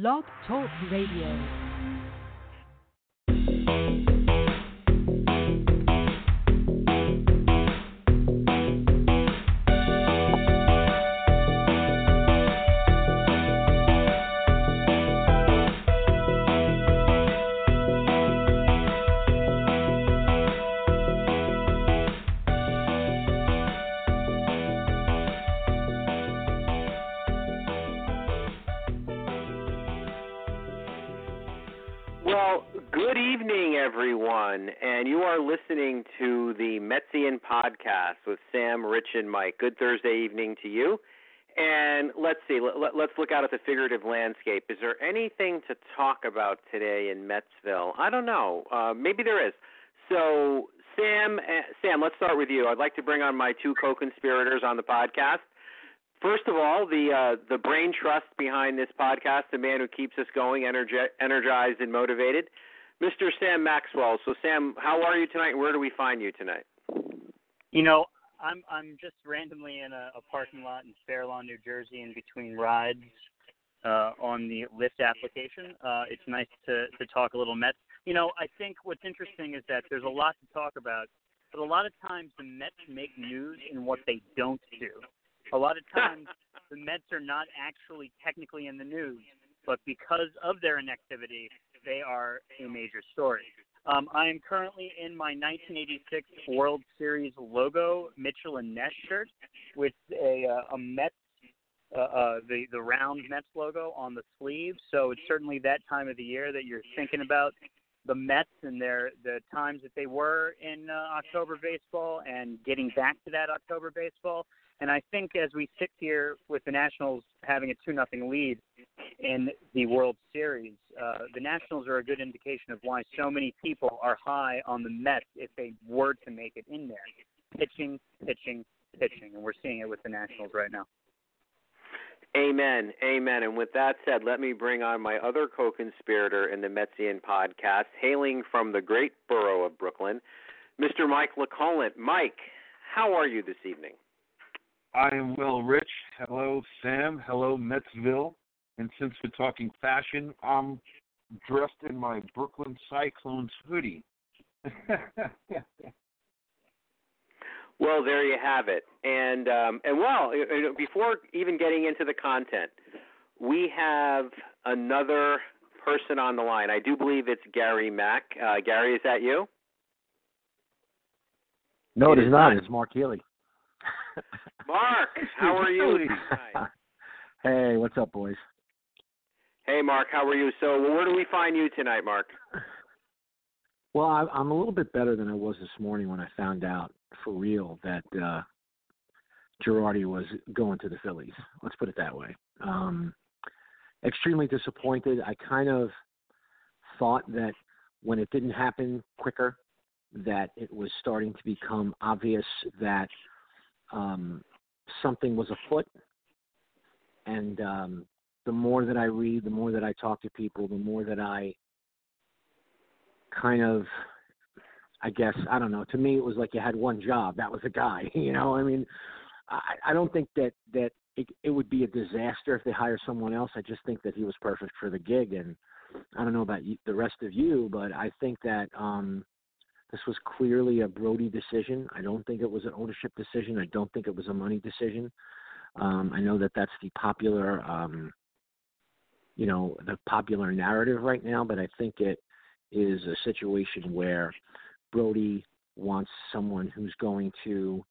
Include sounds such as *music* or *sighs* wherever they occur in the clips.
Blog Talk Radio. Podcast with Sam, Rich, and Mike. Good Thursday evening to you. And let's see, let, us look out at the figurative landscape. Is there anything to talk about today in Metsville? I don't know. Uh, maybe there is. So, Sam, uh, Sam, let's start with you. I'd like to bring on my two co-conspirators on the podcast. First of all, the uh, the brain trust behind this podcast, the man who keeps us going, energi- energized, and motivated. Mr. Sam Maxwell. So, Sam, how are you tonight? Where do we find you tonight? You know, I'm I'm just randomly in a, a parking lot in Fair Lawn, New Jersey, in between rides uh, on the Lyft application. Uh, it's nice to to talk a little Mets. You know, I think what's interesting is that there's a lot to talk about, but a lot of times the Mets make news in what they don't do. A lot of times the Mets are not actually technically in the news, but because of their inactivity, they are a major story. Um, I am currently in my 1986 World Series logo Mitchell and Ness shirt with a, uh, a Mets, uh, uh, the the round Mets logo on the sleeve. So it's certainly that time of the year that you're thinking about the Mets and their the times that they were in uh, October baseball and getting back to that October baseball. And I think as we sit here with the Nationals having a two nothing lead in the World Series, uh, the Nationals are a good indication of why so many people are high on the Mets if they were to make it in there. Pitching, pitching, pitching, and we're seeing it with the Nationals right now. Amen. Amen. And with that said, let me bring on my other co conspirator in the Metsian podcast, hailing from the great borough of Brooklyn, Mr. Mike LeCollant. Mike, how are you this evening? I am well, Rich. Hello, Sam. Hello, Metsville. And since we're talking fashion, I'm dressed in my Brooklyn Cyclones hoodie. *laughs* well, there you have it. And um, and well, before even getting into the content, we have another person on the line. I do believe it's Gary Mack. Uh, Gary, is that you? No, it, it is not. not. It's Mark Healy. Mark, how are you *laughs* Hey, what's up, boys? Hey, Mark, how are you? So, where do we find you tonight, Mark? Well, I, I'm a little bit better than I was this morning when I found out for real that uh Girardi was going to the Phillies. Let's put it that way. Um, extremely disappointed. I kind of thought that when it didn't happen quicker, that it was starting to become obvious that um, something was afoot. And um, the more that I read, the more that I talk to people, the more that I kind of, I guess, I don't know. To me, it was like you had one job. That was a guy. *laughs* You know, I mean, I, I don't think that that it, it would be a disaster if they hire someone else. I just think that he was perfect for the gig, and I don't know about you, the rest of you, but I think that um, this was clearly a Brodie decision. I don't think it was an ownership decision. I don't think it was a money decision. Um, I know that that's the popular, um, you know, the popular narrative right now, but I think it is a situation where Brodie wants someone who's going to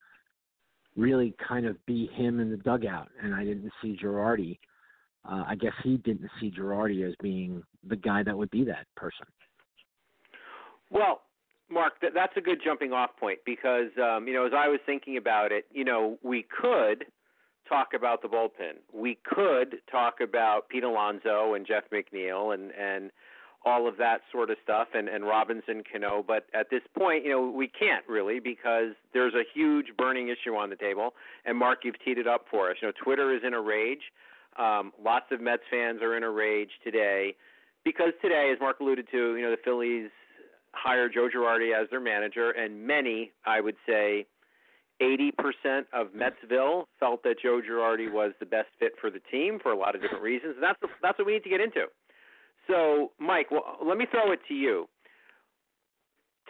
really kind of be him in the dugout. And I didn't see Girardi. Uh, I guess he didn't see Girardi as being the guy that would be that person. Well, Mark, th- that's a good jumping off point because um, you know, as I was thinking about it, you know, we could talk about the bullpen. We could talk about Pete Alonso and Jeff McNeil and and all of that sort of stuff and and Robinson Cano, but at this point, you know, we can't really because there's a huge burning issue on the table. And Mark, you've teed it up for us. You know, Twitter is in a rage. Um, lots of Mets fans are in a rage today because today, as Mark alluded to, you know, the Phillies hire Joe Girardi as their manager, and many, I would say, 80% of Metsville felt that Joe Girardi was the best fit for the team for a lot of different reasons. And that's that's what we need to get into. So, Mike, well, let me throw it to you.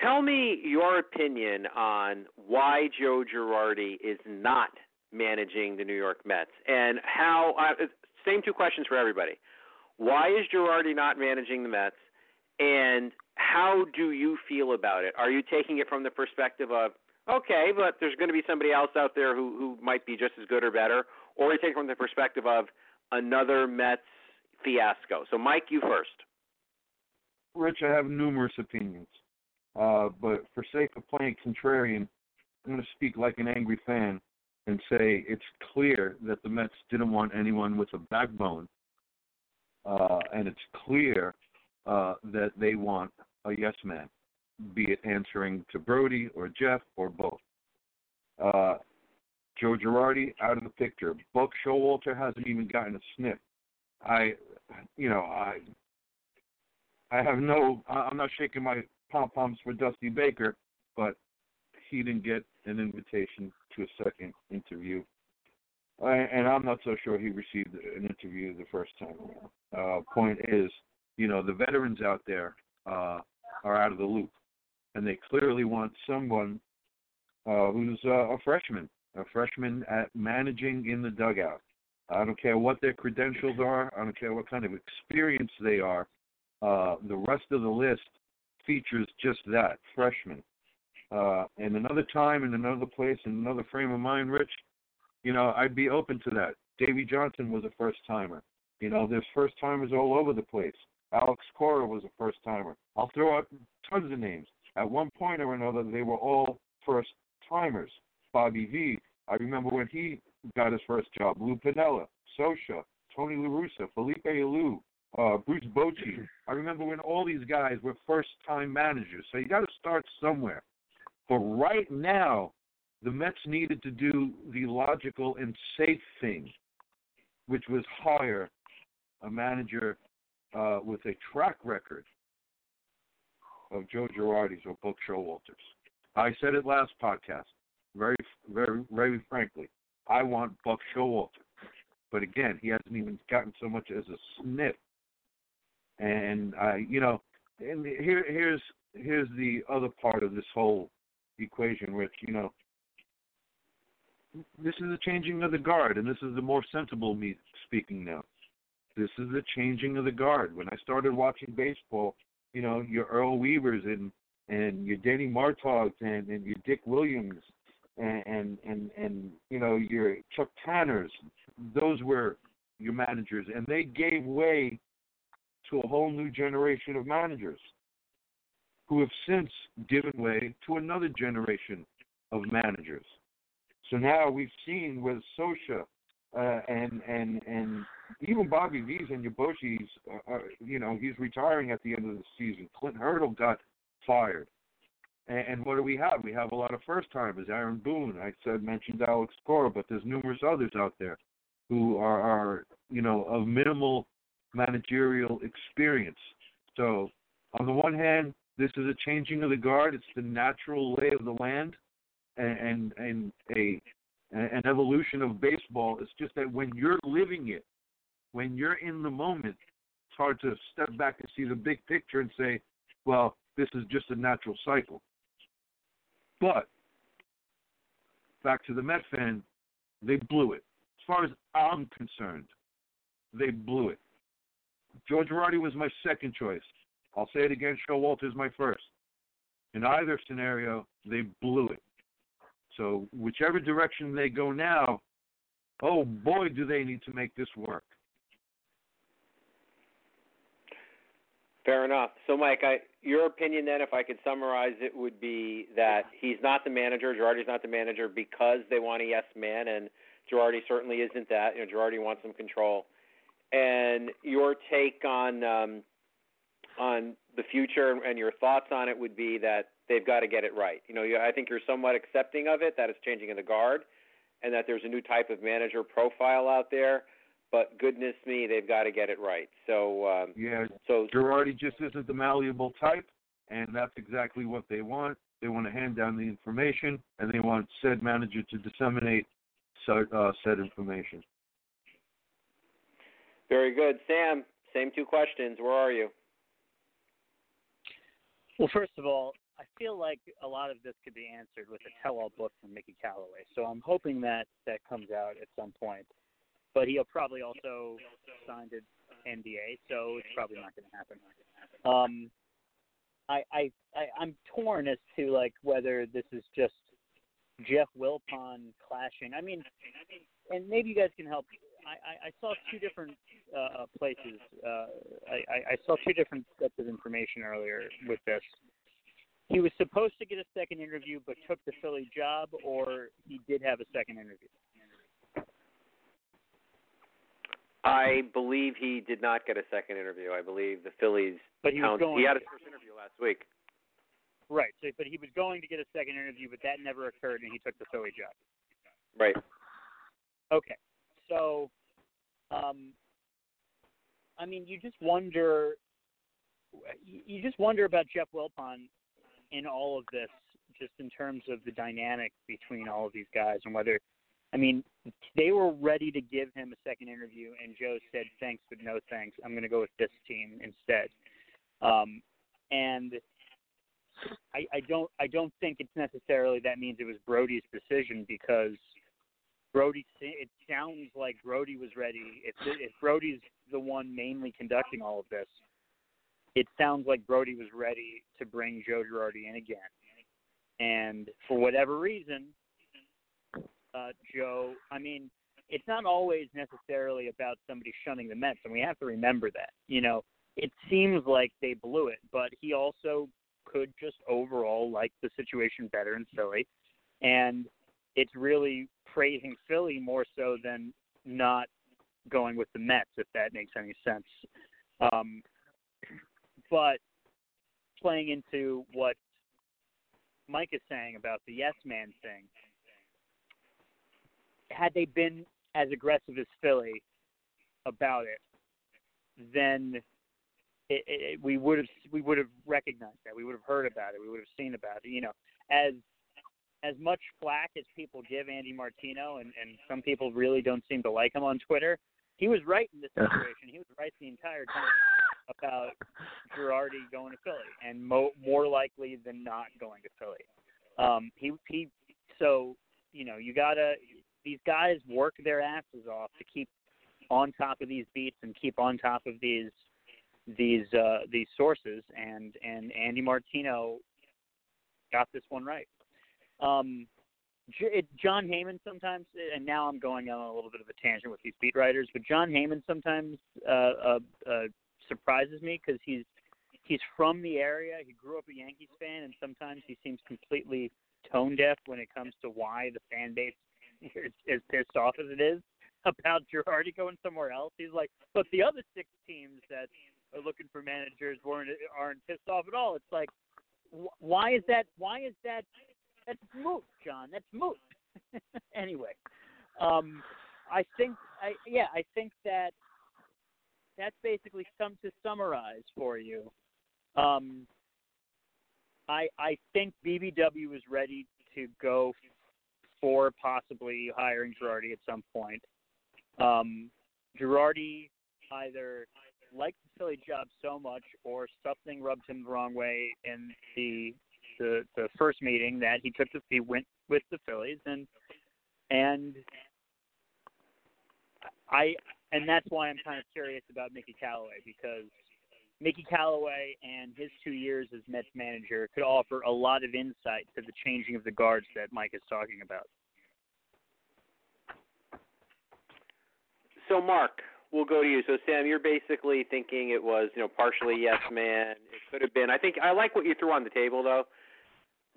Tell me your opinion on why Joe Girardi is not managing the New York Mets and how. Uh, same two questions for everybody. Why is Girardi not managing the Mets? And how do you feel about it? Are you taking it from the perspective of okay, but there's going to be somebody else out there who who might be just as good or better, or you take it from the perspective of another Mets fiasco? So, Mike, you first. Rich, I have numerous opinions. Uh, but for sake of playing contrarian, I'm going to speak like an angry fan and say it's clear that the Mets didn't want anyone with a backbone, uh, and it's clear uh, that they want a yes man, be it answering to Brodie or Jeff or both. Uh, Joe Girardi out of the picture. Buck Showalter hasn't even gotten a sniff. I, you know, I, I have no. I'm not shaking my pom poms for Dusty Baker, but he didn't get an invitation to a second interview. And I'm not so sure he received an interview the first time. Uh, point is, you know, the veterans out there uh, are out of the loop, and they clearly want someone uh, who's uh, a freshman, a freshman at managing in the dugout. I don't care what their credentials are. I don't care what kind of experience they are. Uh, the rest of the list features just that freshman. Uh, and another time, in another place, in another frame of mind, Rich, you know, I'd be open to that. Davey Johnson was a first timer. You know, there's first timers all over the place. Alex Cora was a first timer. I'll throw out tons of names. At one point or another, they were all first timers. Bobby V. I remember when he got his first job. Lou Piniella, Scioscia, Tony La Russa, Felipe Alou, uh, Bruce Bochy. I remember when all these guys were first time managers. So you got to start somewhere. But right now, the Mets needed to do the logical and safe thing, which was hire a manager uh, with a track record of Joe Girardi's or Buck Showalter's. I said it last podcast, very, very, very frankly. I want Buck Showalter, but again, he hasn't even gotten so much as a sniff and I, you know, and here here's here's the other part of this whole equation, Rich. You know, this is the changing of the guard, and this is the more sensible me speaking now. This is the changing of the guard. When I started watching baseball, you know, your Earl Weavers and and your Danny Murtaughs and and your Dick Williams and and and, and you know your Chuck Tanners, those were your managers, and they gave way to a whole new generation of managers who have since given way to another generation of managers. So now we've seen with Scioscia uh, and and and even Bobby V's and Yaboshi's, uh, uh, you know, he's retiring at the end of the season. Clint Hurdle got fired. And, and what do we have? We have a lot of first timers. Aaron Boone, I said mentioned Alex Cora, but there's numerous others out there who are, are you know of minimal managerial experience. So, on the one hand, this is a changing of the guard. It's the natural lay of the land, and and, and a an evolution of baseball. It's just that when you're living it, when you're in the moment, it's hard to step back and see the big picture and say, well, this is just a natural cycle. But back to the Met fan, they blew it. As far as I'm concerned, they blew it. George Girardi was my second choice. I'll say it again. Showalter's my first. In either scenario, they blew it. So whichever direction they go now, oh boy, do they need to make this work. Fair enough. So, Mike, I, your opinion then, if I could summarize it, would be that he's not the manager. Girardi's not the manager because they want a yes man, and Girardi certainly isn't that. You know, Girardi wants some control and your take on um, on the future and your thoughts on it would be that they've got to get it right. You know, I think you're somewhat accepting of it that it's changing in the guard, and that there's a new type of manager profile out there. But goodness me, they've got to get it right. So um, yeah, so Girardi just isn't the malleable type, and that's exactly what they want. They want to hand down the information, and they want said manager to disseminate said, uh, said information. Very good, Sam. Same two questions. Where are you? Well, first of all, I feel like a lot of this could be answered with a tell-all book from Mickey Callaway. So I'm hoping that that comes out at some point. But he'll probably also sign an NDA, so it's probably not going to happen. Um, I, I, I I'm torn as to like whether this is just Jeff Wilpon clashing. I mean, and maybe you guys can help. I, I, I saw two different uh, places. Uh, I, I saw two different sets of information earlier with this. He was supposed to get a second interview, but took the Philly job, or he did have a second interview. I believe he did not get a second interview. I believe the Phillies. But he was going. He had his first interview last week. Right. So, but he was going to get a second interview, but that never occurred, and he took the Philly job. Right. Okay. So, um, I mean, you just wonder. You just wonder about Jeff Wilpon in all of this, just in terms of the dynamic between all of these guys, and whether, I mean, they were ready to give him a second interview, and Joe said thanks, but no thanks. I'm going to go with this team instead. Um, and I, I don't I don't think it's necessarily that means it was Brodie's decision because Brodie it sounds like Brodie was ready. If if Brodie's the one mainly conducting all of this, it sounds like Brodie was ready to bring Joe Girardi in again. And for whatever reason, uh, Joe, I mean, it's not always necessarily about somebody shunning the Mets, and we have to remember that. You know, it seems like they blew it, but he also could just overall like the situation better in Philly. And it's really praising Philly more so than not going with the Mets, if that makes any sense. Um, but playing into what Mike is saying about the yes man thing, had they been as aggressive as Philly about it, then it, it, we would have we would have recognized that. We would have heard about it. We would have seen about it. You know, as as much flack as people give Andy Martino, and and some people really don't seem to like him on Twitter. He was right in this situation. he was right the entire time about Girardi going to Philly, and mo- more likely than not going to Philly. Um, he he. So you know, you gotta. These guys work their asses off to keep on top of these beats and keep on top of these these uh, these sources, and and Andy Martino got this one right. Um, Jon Heyman sometimes, and now I'm going on a little bit of a tangent with these beat writers, but Jon Heyman sometimes uh, uh, uh, surprises me because he's he's from the area. He grew up a Yankees fan, and sometimes he seems completely tone deaf when it comes to why the fan base *laughs* is as pissed off as it is about Girardi going somewhere else. He's like, but the other six teams that are looking for managers weren't aren't pissed off at all. It's like, wh- why is that? Why is that? That's moot, John. That's moot. *laughs* anyway, um, I think, I yeah, I think that that's basically some to summarize for you. Um, I I think BVW is ready to go for possibly hiring Girardi at some point. Um, Girardi either liked the Philly job so much, or something rubbed him the wrong way in the the, the first meeting that he took the he went with the Phillies and and I and that's why I'm kind of curious about Mickey Callaway because Mickey Callaway and his two years as Mets manager could offer a lot of insight to the changing of the guards that Mike is talking about. So, Mark, we'll go to you. So, Sam, you're basically thinking it was, you know, partially yes man. It could have been. I think I like what you threw on the table, though.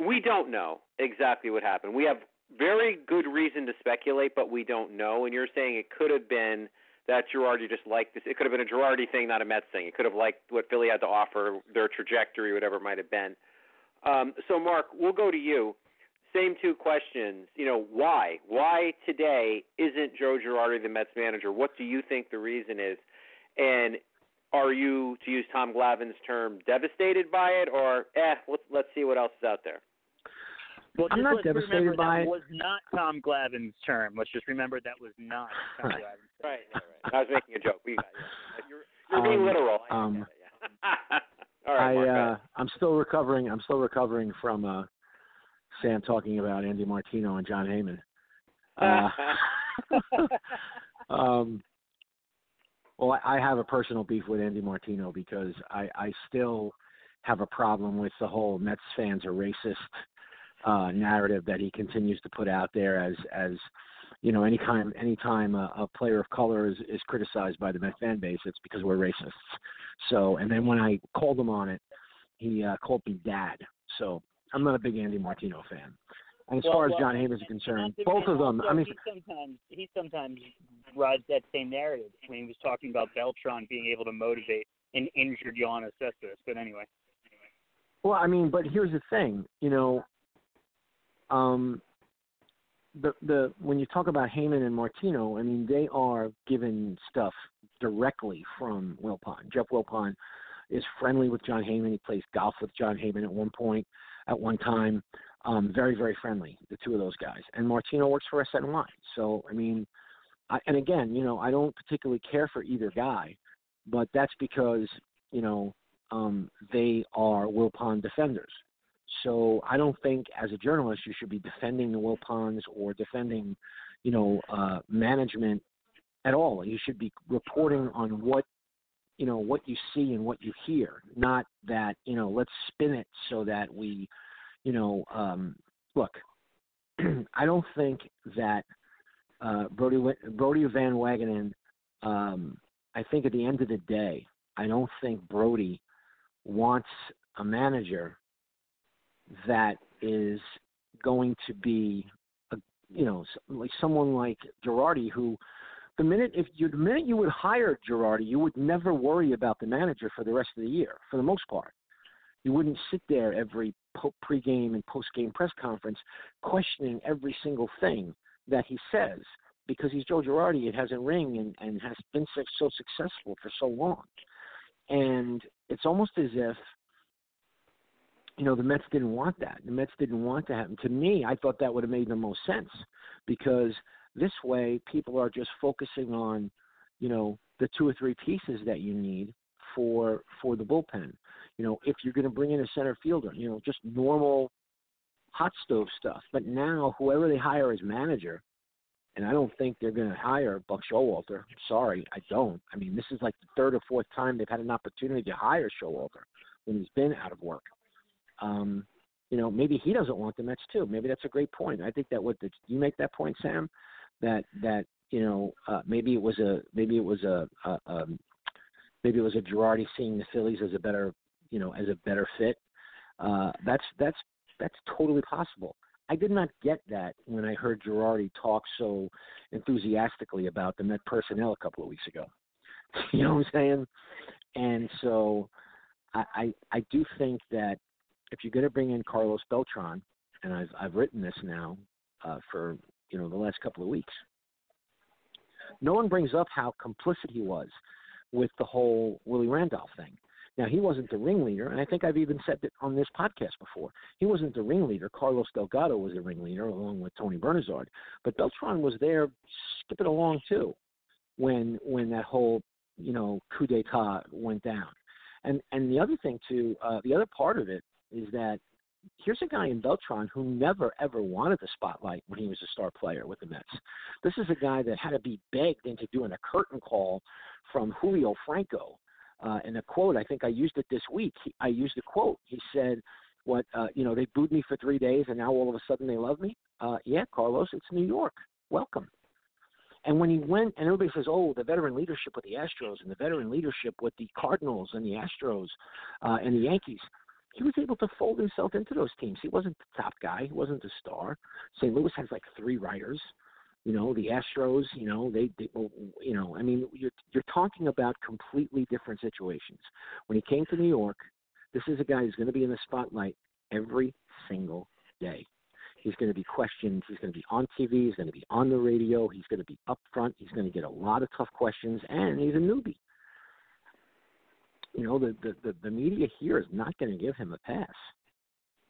We don't know exactly what happened. We have very good reason to speculate, but we don't know. And you're saying it could have been that Girardi just liked this. It could have been a Girardi thing, not a Mets thing. It could have liked what Philly had to offer, their trajectory, whatever it might have been. Um, so, Mark, we'll go to you same two questions. You know, why? Why today isn't Joe Girardi the Mets manager? What do you think the reason is? And are you, to use Tom Glavine's term, devastated by it, or eh, let's let's see what else is out there? Well, I'm not devastated by it. was not Tom Glavine's term. Let's just remember that was not Tom Right. Glavine's term. Right, right, right. I was making a joke. We got yeah. You're, you're being Um, literal. I um, get it, yeah. *laughs* All right, I Mark. go uh, ahead. I'm still recovering. I'm still recovering from uh, Sam talking about Andy Martino and Jon Heyman. Uh, *laughs* *laughs* um, well, I I have a personal beef with Andy Martino because I, I still have a problem with the whole Mets fans are racist uh, narrative that he continues to put out there as as you know any anytime anytime a, a player of color is, is criticized by the Met fan base, it's because we're racists. So, and then when I called him on it, he uh, called me dad. So I'm not a big Andy Martino fan. And as Well, far as well, Jon Heyman is concerned, and not to- both of them. I mean, he sometimes he sometimes rides that same narrative when he was talking about Beltran being able to motivate an injured Yoenis Cespedes. But anyway, Well, I mean, but here's the thing, you know, um, the the when you talk about Heyman and Martino, I mean, they are given stuff directly from Wilpon. Jeff Wilpon is friendly with Jon Heyman. He plays golf with Jon Heyman at one point, at one time. Um, very, very friendly, the two of those guys. And Martino works for SNY. So, I mean, I, and again, you know, I don't particularly care for either guy, but that's because, you know, um, they are Wilpon defenders. So I don't think, as a journalist, you should be defending the Wilpons or defending, you know, uh, management at all. You should be reporting on what, you know, what you see and what you hear, not that, you know, let's spin it so that we, you know, um, look. *clears throat* I don't think that uh, Brodie Brodie Van Wagenen. Um, I think at the end of the day, I don't think Brodie wants a manager that is going to be, a, you know, like someone like Girardi, who the minute if you the minute you would hire Girardi, you would never worry about the manager for the rest of the year, for the most part. You wouldn't sit there every po- pregame and postgame press conference questioning every single thing that he says because he's Joe Girardi. It has a ring and, and has been so, so successful for so long. And it's almost as if, you know, the Mets didn't want that. The Mets didn't want to happen. To me, I thought that would have made the most sense because this way people are just focusing on, you know, the two or three pieces that you need for for the bullpen. You know, if you're going to bring in a center fielder, you know, just normal hot stove stuff. But now, whoever they hire as manager, and I don't think they're going to hire Buck Showalter. Sorry, I don't. I mean, this is like the third or fourth time they've had an opportunity to hire Showalter when he's been out of work. Um, you know, maybe he doesn't want the Mets too. Maybe that's a great point. I think that what the, you make that point, Sam, that that you know uh, maybe it was a maybe it was a, a um, maybe it was a Girardi seeing the Phillies as a better you know as a better fit. Uh, that's that's that's totally possible. I did not get that when I heard Girardi talk so enthusiastically about the Met personnel a couple of weeks ago. *laughs* you know what I'm saying? And so I, I I do think that if you're going to bring in Carlos Beltran, and I've I've written this now uh, for you know the last couple of weeks, no one brings up how complicit he was with the whole Willie Randolph thing. Now he wasn't the ringleader, and I think I've even said it on this podcast before. He wasn't the ringleader. Carlos Delgado was the ringleader, along with Tony Bernazard. But Beltran was there, skipping along too, when when that whole you know coup d'état went down. And and the other thing too, uh, the other part of it is that here's a guy in Beltran who never ever wanted the spotlight when he was a star player with the Mets. This is a guy that had to be begged into doing a curtain call from Julio Franco. Uh, in a quote, I think I used it this week. He, I used a quote. He said, "What uh, you know? They booed me for three days, and now all of a sudden they love me." Uh, yeah, Carlos, it's New York. Welcome. And when he went, and everybody says, "Oh, the veteran leadership with the Astros and the veteran leadership with the Cardinals and the Astros uh, and the Yankees," he was able to fold himself into those teams. He wasn't the top guy. He wasn't the star. St. Louis has like three writers. You know, the Astros. You know, they, they you know, I mean, you're you're talking about completely different situations. When he came to New York, this is a guy who's going to be in the spotlight every single day. He's going to be questioned. He's going to be on TV. He's going to be on the radio. He's going to be up front. He's going to get a lot of tough questions, and he's a newbie. You know, the the the, the media here is not going to give him a pass.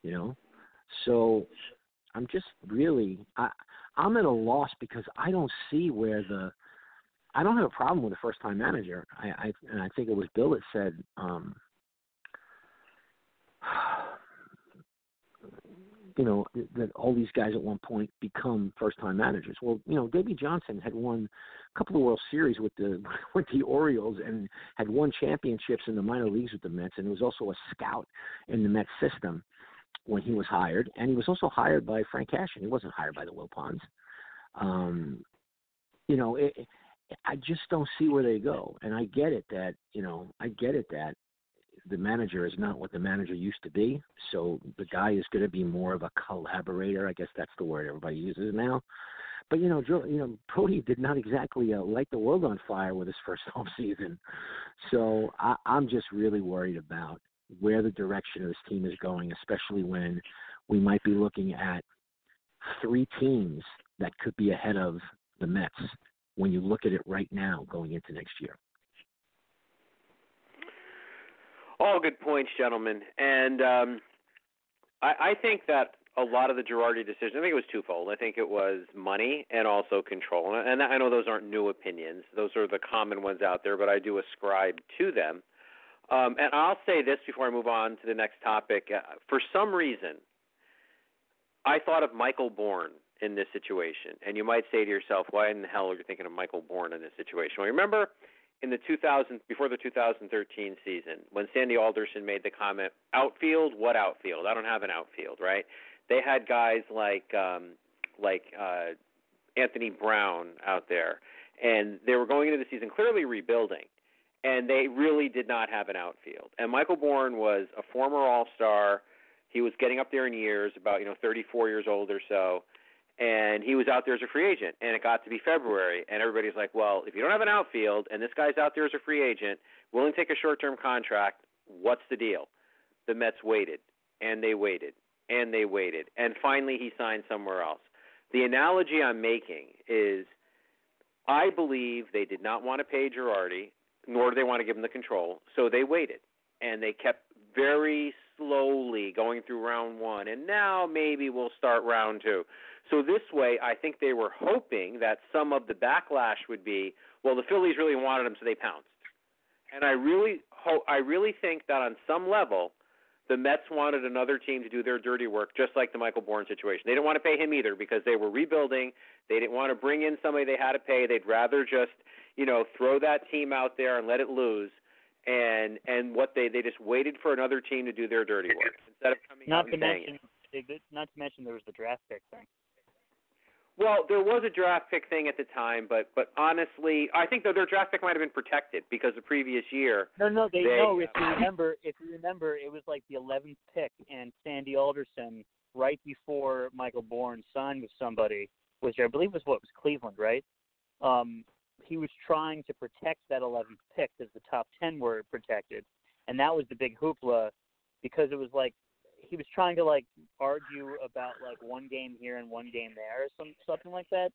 You know, so I'm just really I I'm at a loss because I don't see where the I don't have a problem with a first time manager. I, I and I think it was Bill that said um you know that all these guys at one point become first time managers. Well, you know, Davey Johnson had won a couple of World Series with the *laughs* with the Orioles and had won championships in the minor leagues with the Mets, and was also a scout in the Mets system when he was hired, and he was also hired by Frank Cashen. He wasn't hired by the Wilpons. Um, you know, it, I just don't see where they go, and I get it that you know I get it that the manager is not what the manager used to be. So the guy is going to be more of a collaborator. I guess that's the word everybody uses now. But you know, you know, Brodie did not exactly uh, light the world on fire with his *laughs* first home season. So I, I'm just really worried about where the direction of this team is going, especially when we might be looking at three teams that could be ahead of the Mets when you look at it right now going into next year. All good points, gentlemen. And um, I, I think that a lot of the Girardi decision, I think it was twofold. I think it was money and also control. And I know those aren't new opinions; those are the common ones out there. But I do ascribe to them. Um, and I'll say this before I move on to the next topic. Uh, for some reason, I thought of Michael Bourn in this situation. And you might say to yourself, why in the hell are you thinking of Michael Bourn in this situation? Well, remember in the 2000 before the 2013 season when Sandy Alderson made the comment, outfield, what outfield? I don't have an outfield, right? They had guys like um like uh Anthony Brown out there and they were going into the season clearly rebuilding and they really did not have an outfield. And Michael Bourn was a former All-Star. He was getting up there in years, about, you know, 34 years old or so and he was out there as a free agent and it got to be February and everybody's like, "Well, if you don't have an outfield and this guy's out there as a free agent, willing to take a short-term contract, what's the deal?" The Mets waited and they waited and they waited and finally he signed somewhere else. The analogy I'm making is I believe they did not want to pay Girardi nor do they want to give him the control, so they waited and they kept very slowly going through round 1 and now maybe we'll start round 2 so this way, I think they were hoping that some of the backlash would be, well, the Phillies really wanted him, so they pounced. And I really hope, I really think that on some level, the Mets wanted another team to do their dirty work, just like the Michael Bourn situation. They didn't want to pay him either because they were rebuilding. They didn't want to bring in somebody they had to pay. They'd rather just, you know, throw that team out there and let it lose. And and what they they just waited for another team to do their dirty work instead of coming not out and to mention, it. Not to mention there was the draft pick thing. Well, there was a draft pick thing at the time, but but honestly, I think that their draft pick might have been protected because the previous year. No, no, they, they no. If you remember, if you remember, it was like the 11th pick, and Sandy Alderson, right before Michael Bourn signed with somebody, which I believe was what was Cleveland, right? Um, he was trying to protect that 11th pick because the top 10 were protected, and that was the big hoopla because it was like he was trying to like argue about like one game here and one game there, or some something like that.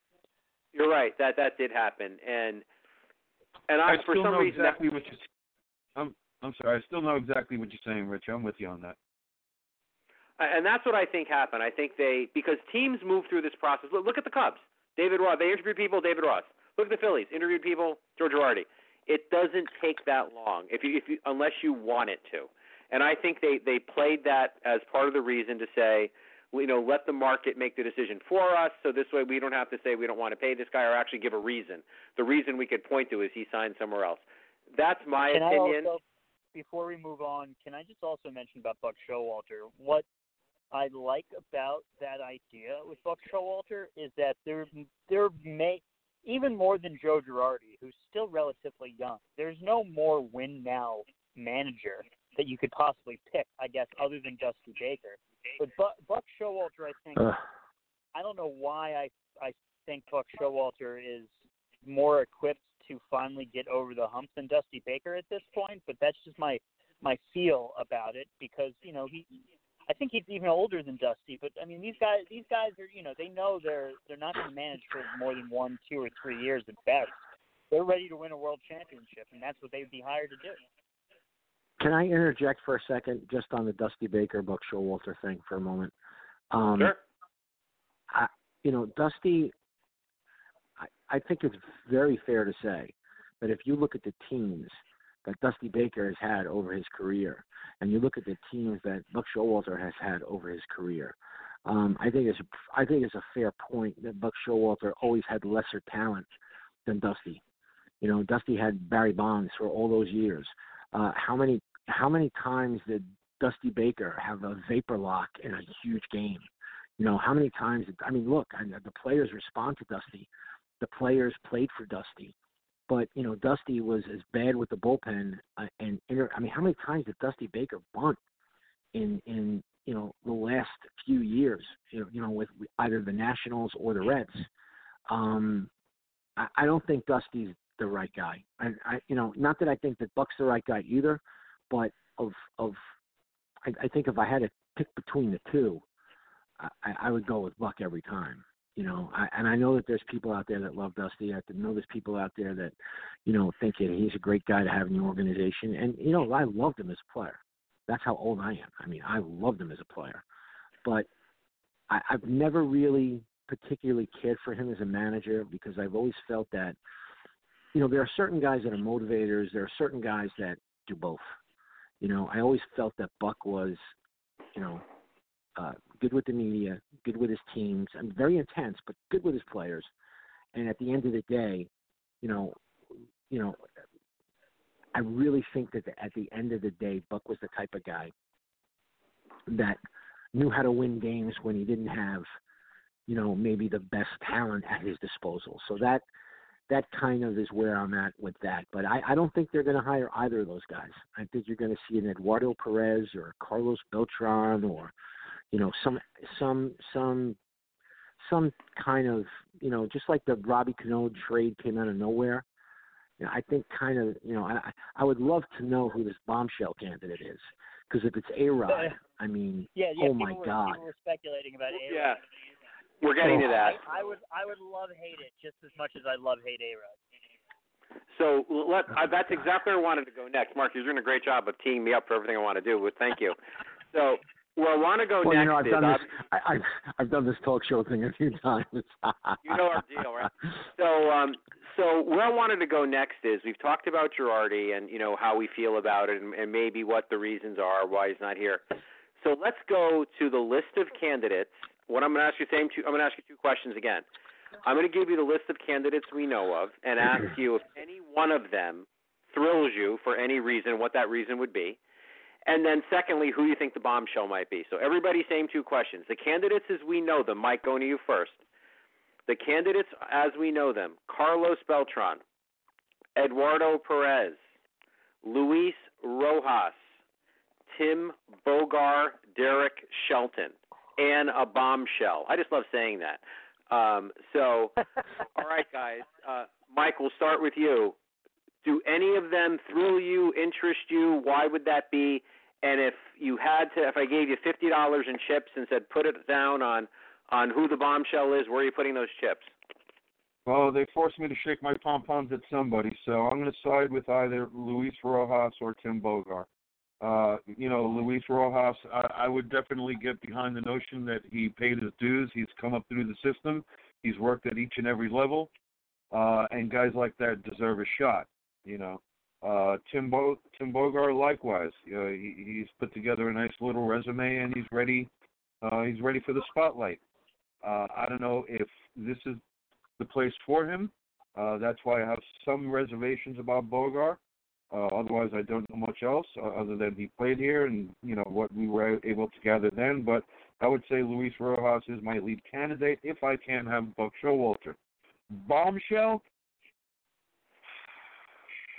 You're right. That that did happen, and and I, I for still some know reason exactly what you. I'm I'm sorry. I still know exactly what you're saying, Rich. I'm with you on that. and that's what I think happened. I think they because teams move through this process. Look, look at the Cubs. David Ross. They interviewed people. David Ross. Look at the Phillies. Interviewed people. George Girardi. It doesn't take that long if you if you unless you want it to. And I think they they played that as part of the reason to say, you know, let the market make the decision for us, so this way we don't have to say we don't want to pay this guy or actually give a reason. The reason we could point to is he signed somewhere else. That's my can opinion. I also, before we move on, can I just also mention about Buck Showalter? What I like about that idea with Buck Showalter is that there there may even more than Joe Girardi, who's still relatively young. There's no more win now manager that you could possibly pick, I guess, other than Dusty Baker. But Buck, Buck Showalter, I think, Ugh. I don't know why I I think Buck Showalter is more equipped to finally get over the hump than Dusty Baker at this point. But that's just my my feel about it because you know he. I think he's even older than Dusty, but I mean these guys these guys are you know they know they're they're not going to manage for more than one, two, or three years at best. They're ready to win a world championship, and that's what they'd be hired to do. Can I interject for a second, just on the Dusty Baker, Buck Showalter thing for a moment? Um, Sure. I, you know, Dusty. I, I think it's very fair to say that if you look at the teams that Dusty Baker has had over his career, and you look at the teams that Buck Showalter has had over his career, um, I think it's I think it's a fair point that Buck Showalter always had lesser talent than Dusty. You know, Dusty had Barry Bonds for all those years. Uh, how many how many times did Dusty Baker have a vapor lock in a huge game? You know, how many times? I mean, look, I, the players respond to Dusty. The players played for Dusty. But you know, Dusty was as bad with the bullpen, uh, and inter- I mean, how many times did Dusty Baker bunt in in you know the last few years? You know, you know, with either the Nationals or the Reds. Um, I, I don't think Dusty's the right guy. I, I, you know, not that I think that Buck's the right guy either, but of of, I, I think if I had to pick between the two, I, I would go with Buck every time you know, I, and I know that there's people out there that love Dusty. I know there's people out there that, you know, think that he's a great guy to have in the organization. And you know, I loved him as a player. That's how old I am. I mean, I loved him as a player, but I, I've never really particularly cared for him as a manager because I've always felt that, you know, there are certain guys that are motivators. There are certain guys that do both. You know, I always felt that Buck was, you know, uh, good with the media, good with his teams. Mean, very intense, but good with his players. And at the end of the day, you know, you know, I really think that at the end of the day, Buck was the type of guy that knew how to win games when he didn't have, you know, maybe the best talent at his disposal. So that that kind of is where I'm at with that. But I, I don't think they're going to hire either of those guys. I think you're going to see an Eduardo Perez or Carlos Beltran or you know some some some some kind of you know just like the Robbie Cano trade came out of nowhere. You know, I think kind of you know I I would love to know who this bombshell candidate is because if it's A Rod, I mean, yeah, yeah, oh my were, God, people were speculating about A Rod. Yeah. We're getting to that. I, I would I would love hate it just as much as I love hate A Rod. So let, uh, that's exactly where I wanted to go next. Mark, you're doing a great job of teeing me up for everything I want to do. But thank you. So where I want to go well, next you know, I've is done this. I, I've I've done this talk show thing a few times. you know our deal, right? So, um, so where I wanted to go next is we've talked about Girardi and you know how we feel about it and, and maybe what the reasons are why he's not here. So let's go to the list of candidates. What I'm going to ask you same two. I'm going to ask you two questions again. I'm going to give you the list of candidates we know of and ask you if any one of them thrills you for any reason, what that reason would be. And then, secondly, who you think the bombshell might be. So, everybody, same two questions. The candidates as we know them, Mike, going to you first. The candidates as we know them Carlos Beltran, Eduardo Perez, Luis Rojas, Tim Bogar, Derek Shelton, and a bombshell. I just love saying that. Um, so, *laughs* all right, guys. Uh, Mike, we'll start with you. Do any of them thrill you, interest you? Why would that be? And if you had to, if I gave you fifty dollars in chips and said put it down on on who the bombshell is, where are you putting those chips? Well, they forced me to shake my pom poms at somebody, so I'm going to side with either Luis Rojas or Tim Bogar. Uh, you know, Luis Rojas, I, I would definitely get behind the notion that he paid his dues. He's come up through the system. He's worked at each and every level, uh, and guys like that deserve a shot. You know, uh, Tim Bo- Tim Bogar likewise. Uh, he, he's put together a nice little resume, and he's ready. Uh, he's ready for the spotlight. Uh, I don't know if this is the place for him. Uh, that's why I have some reservations about Bogar. Uh, otherwise, I don't know much else uh, other than he played here and you know what we were able to gather then. But I would say Luis Rojas is my lead candidate if I can have Buck Showalter. Bombshell.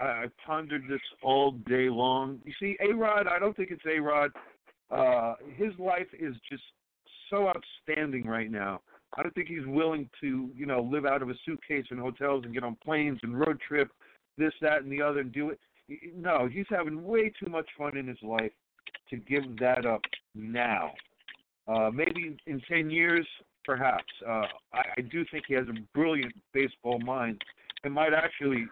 I, I pondered this all day long. You see, A Rod, I don't think it's A Rod. Uh, his life is just so outstanding right now. I don't think he's willing to, you know, live out of a suitcase in hotels and get on planes and road trip, this, that, and the other, and do it. No, he's having way too much fun in his life to give that up now. Uh, maybe in 10 years, perhaps. Uh, I, I do think he has a brilliant baseball mind and might actually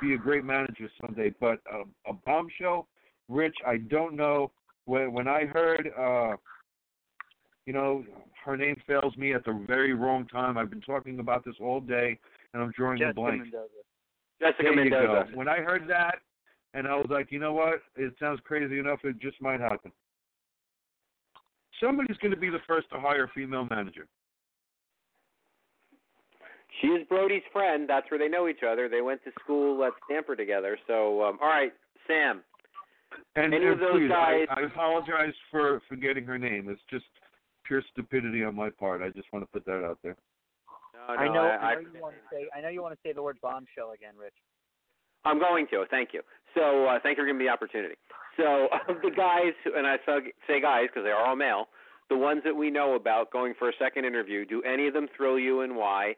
be a great manager someday. But uh, a bombshell, Rich, I don't know. When when I heard, uh, you know, her name fails me at the very wrong time. I've been talking about this all day, and I'm drawing Jessica a blank. Mendoza. Jessica There you Mendoza. go. When I heard that, and I was like, you know what? It sounds crazy enough. It just might happen. Somebody's going to be the first to hire a female manager. She is Brodie's friend. That's where they know each other. They went to school at Stanford together. So, um, all right, Sam. And, Any and of those please, guys- I, I apologize for forgetting her name. It's just pure stupidity on my part. I just want to put that out there. No, no, I know. I, I know you want to say. I know you want to say the word bombshell again, Rich. I'm going to. Thank you. So, uh, thank you for giving me the opportunity. So, *laughs* of the guys, and I say guys because they are all male, the ones that we know about going for a second interview, do any of them thrill you and why?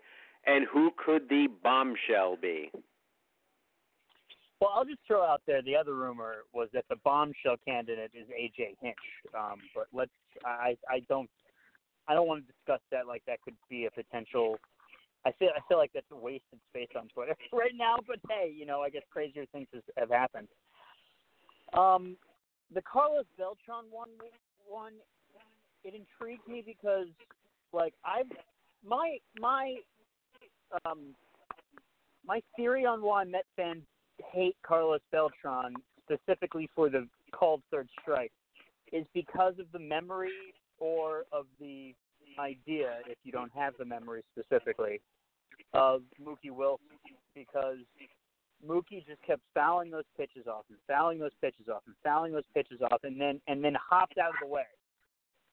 And who could the bombshell be? Well, I'll just throw out there the other rumor was that the bombshell candidate is AJ Hinch. Um, but let's I I don't I don't want to discuss that like that could be a potential. I feel I feel like that's a wasted space on Twitter *laughs* right now. But hey, you know I guess crazier things has, have happened. Um, the Carlos Beltran one one it intrigued me because like I've my my um my theory on why Met fans hate Carlos Beltran specifically for the called third strike is because of the memory or of the idea, if you don't have the memory specifically, of Mookie Wilson because Mookie just kept fouling those pitches off and fouling those pitches off and fouling those pitches off and then and then hopped out of the way.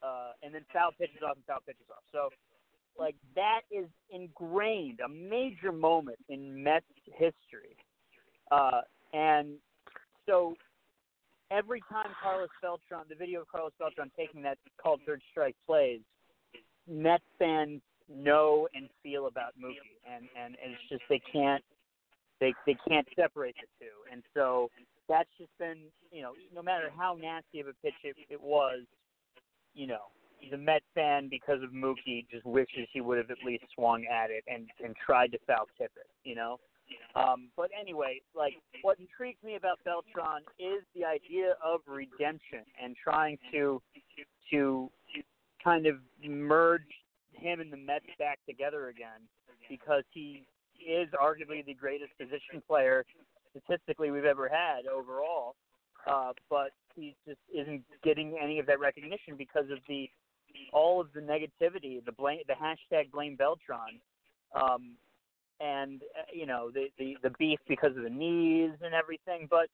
Uh, and then foul pitches off and foul pitches off. So like that is ingrained, a major moment in Mets history. Uh, and so every time Carlos Beltran, the video of Carlos Beltran taking that called third strike plays, Mets fans know and feel about Mookie, and and, it's just they can't they they can't separate the two, and so that's just been you know no matter how nasty of a pitch it, it was, you know the Met fan because of Mookie just wishes he would have at least swung at it and and tried to foul tip it, you know. Um, but anyway, like what intrigues me about Beltran is the idea of redemption and trying to to kind of merge him and the Mets back together again because he is arguably the greatest position player statistically we've ever had overall. Uh, but he just isn't getting any of that recognition because of the all of the negativity, the blame, the hashtag blame Beltran, um, and uh, you know the, the the beef because of the knees and everything. But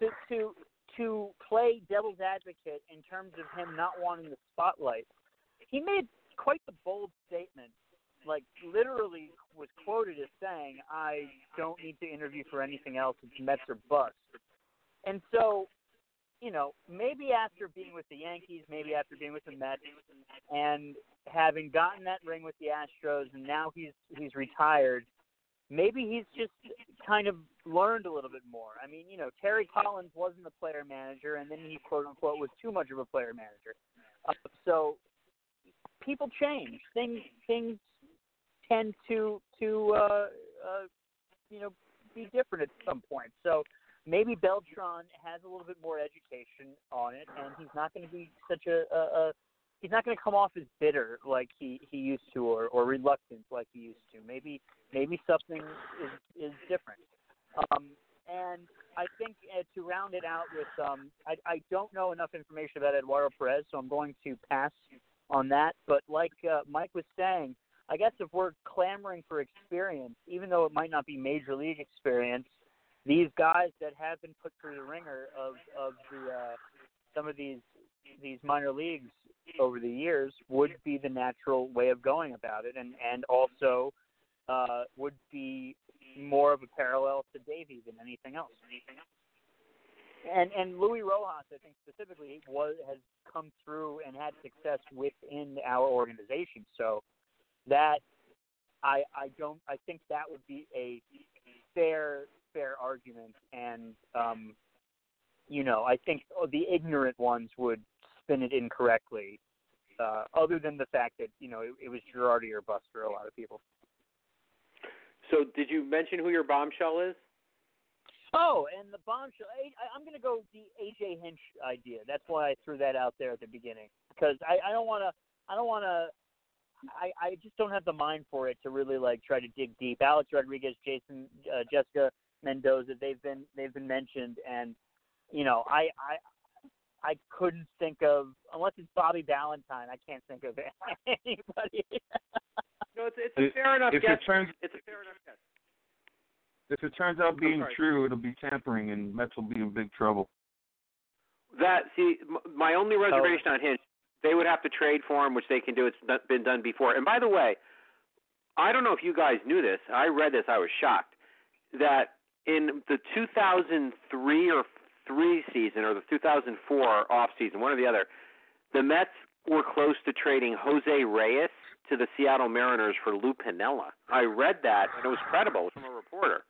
to to to play devil's advocate in terms of him not wanting the spotlight, he made quite the bold statement. Like literally was quoted as saying, "I don't need to interview for anything else. It's Mets or bust." And so you know, maybe after being with the Yankees, maybe after being with the Mets, and having gotten that ring with the Astros, and now he's he's retired. Maybe he's just kind of learned a little bit more. I mean, you know, Terry Collins wasn't a player manager, and then he quote unquote was too much of a player manager. Uh, so people change. Things things tend to to uh, uh, you know be different at some point. So maybe Beltran has a little bit more education on it, and he's not going to be such a, a, a he's not going to come off as bitter like he he used to, or or reluctant like he used to. Maybe maybe something is is different. Um, and I think uh, to round it out with, um, I, I don't know enough information about Eduardo Perez, so I'm going to pass on that. But like uh, Mike was saying, I guess if we're clamoring for experience, even though it might not be major league experience, these guys that have been put through the ringer of of the uh, some of these these minor leagues over the years would be the natural way of going about it, and and also uh, would be more of a parallel to Davey than anything else. And and Louis Rojas, I think specifically, was has come through and had success within our organization. So that I I don't I think that would be a fair fair argument, and um, you know I think the ignorant ones would spin it incorrectly. Uh, other than the fact that you know it, it was Girardi or bust for a lot of people. So, did you mention who your bombshell is? Oh, and the bombshell. I, I- I'm going to go with the AJ Hinch idea. That's why I threw that out there at the beginning because I, I don't want to. I don't want to. I I just don't have the mind for it to really like try to dig deep. Alex Rodriguez, Jason, uh, Jessica Mendoza, they've been they've been mentioned, and you know I I I couldn't think of unless it's Bobby Valentine. I can't think of *laughs* anybody. no, it's it's a fair enough if guess. It turns, it's a fair enough guess. If it turns out being sorry. true, it'll be tampering, and Mets will be in big trouble. That see, my only reservation on him, they would have to trade for him, which they can do. It's not been done before. And by the way, I don't know if you guys knew this. I read this. I was shocked that in the 2003 or three season or the 2004 off season, one or the other, the Mets were close to trading Jose Reyes to the Seattle Mariners for Lou Piniella. I read that and it was credible from a reporter.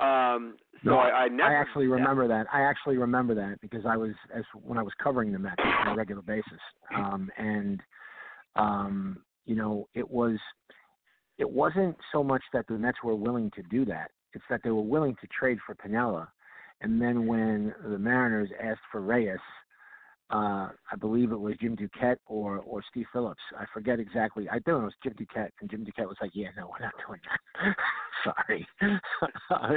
Um, so No, I, I never. I actually remember that. I actually remember that because I was as when I was covering the Mets on a regular basis, um, and um, you know it was it wasn't so much that the Mets were willing to do that; it's that they were willing to trade for Piniella, and then when the Mariners asked for Reyes, uh, I believe it was Jim Duquette or or Steve Phillips. I forget exactly. I don't know. it was Jim Duquette, and Jim Duquette was like, "Yeah, no, we're not doing that." *laughs* Sorry, *laughs*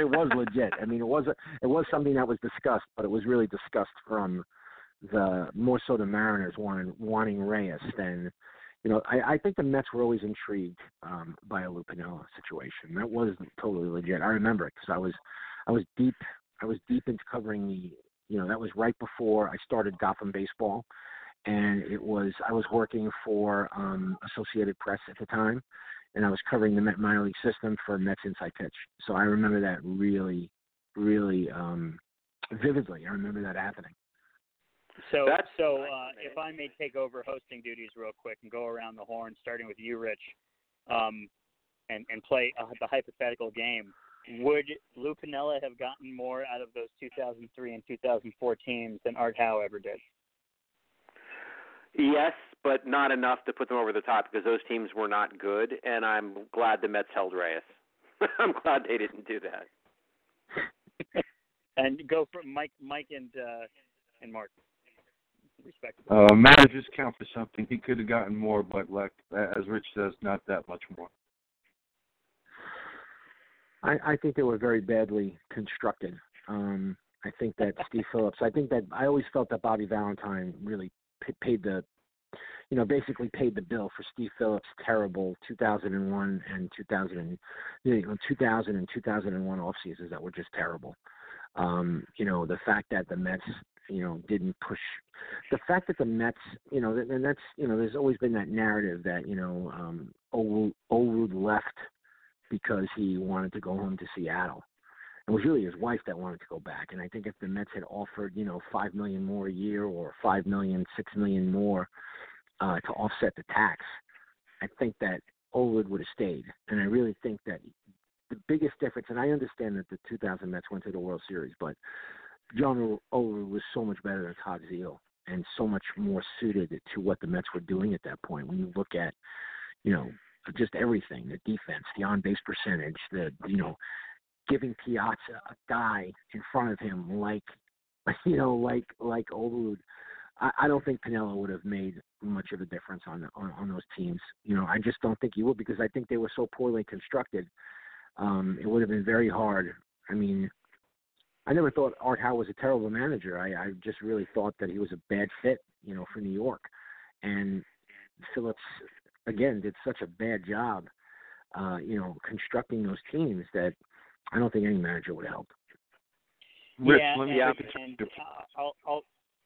it was legit. I mean, it was it was something that was discussed, but it was really discussed from the more so the Mariners wanting wanting Reyes than. You know, I, I think the Mets were always intrigued um, by a Lou Piniella situation. That was totally legit. I remember it because I was, I was deep, I was deep into covering the you know that was right before I started Gotham baseball, and it was I was working for um, Associated Press at the time, and I was covering the Met minor league system for Mets Inside Pitch. So I remember that really, really um, vividly. I remember that happening. So, That's so uh, if I may take over hosting duties real quick and go around the horn, starting with you, Rich, um, and and play uh, the hypothetical game, would Lou Piniella have gotten more out of those 2003 and 2004 teams than Art Howe ever did? Yes, but not enough to put them over the top because those teams were not good, and I'm glad the Mets held Reyes. *laughs* I'm glad they didn't do that. *laughs* And go for Mike, Mike, and uh, and Mark, respectively. Uh, managers count for something. He could have gotten more, but like as Rich says, not that much more. I, I think they were very badly constructed. Um, I think that Steve Phillips. I think that I always felt that Bobby Valentine really p- paid the, you know, basically paid the bill for Steve Phillips' terrible 2001 and 2000, and, you know, 2000 and 2001 off seasons that were just terrible. Um, you know, the fact that the Mets, you know, didn't push, the fact that the Mets, you know, and that's, you know, there's always been that narrative that you know, um, Olerud left because he wanted to go home to Seattle. It was really his wife that wanted to go back. And I think if the Mets had offered, you know, five million more a year or five million, six million more uh, to offset the tax, I think that Olerud would have stayed. And I really think that the biggest difference, and I understand that the 2000 Mets went to the World Series, but John Olerud was so much better than Todd Zeile and so much more suited to what the Mets were doing at that point. When you look at, you know, just everything, the defense, the on base percentage, the you know, giving Piazza a guy in front of him like *laughs* you know, like like Olerud. I, I don't think Piniella would have made much of a difference on, on on those teams. You know, I just don't think he would because I think they were so poorly constructed. Um, it would have been very hard. I mean, I never thought Art Howe was a terrible manager. I, I just really thought that he was a bad fit, you know, for New York. And Phillips again did such a bad job, uh, you know, constructing those teams that I don't think any manager would help. Rich, yeah, let me and, take and. I'll I'll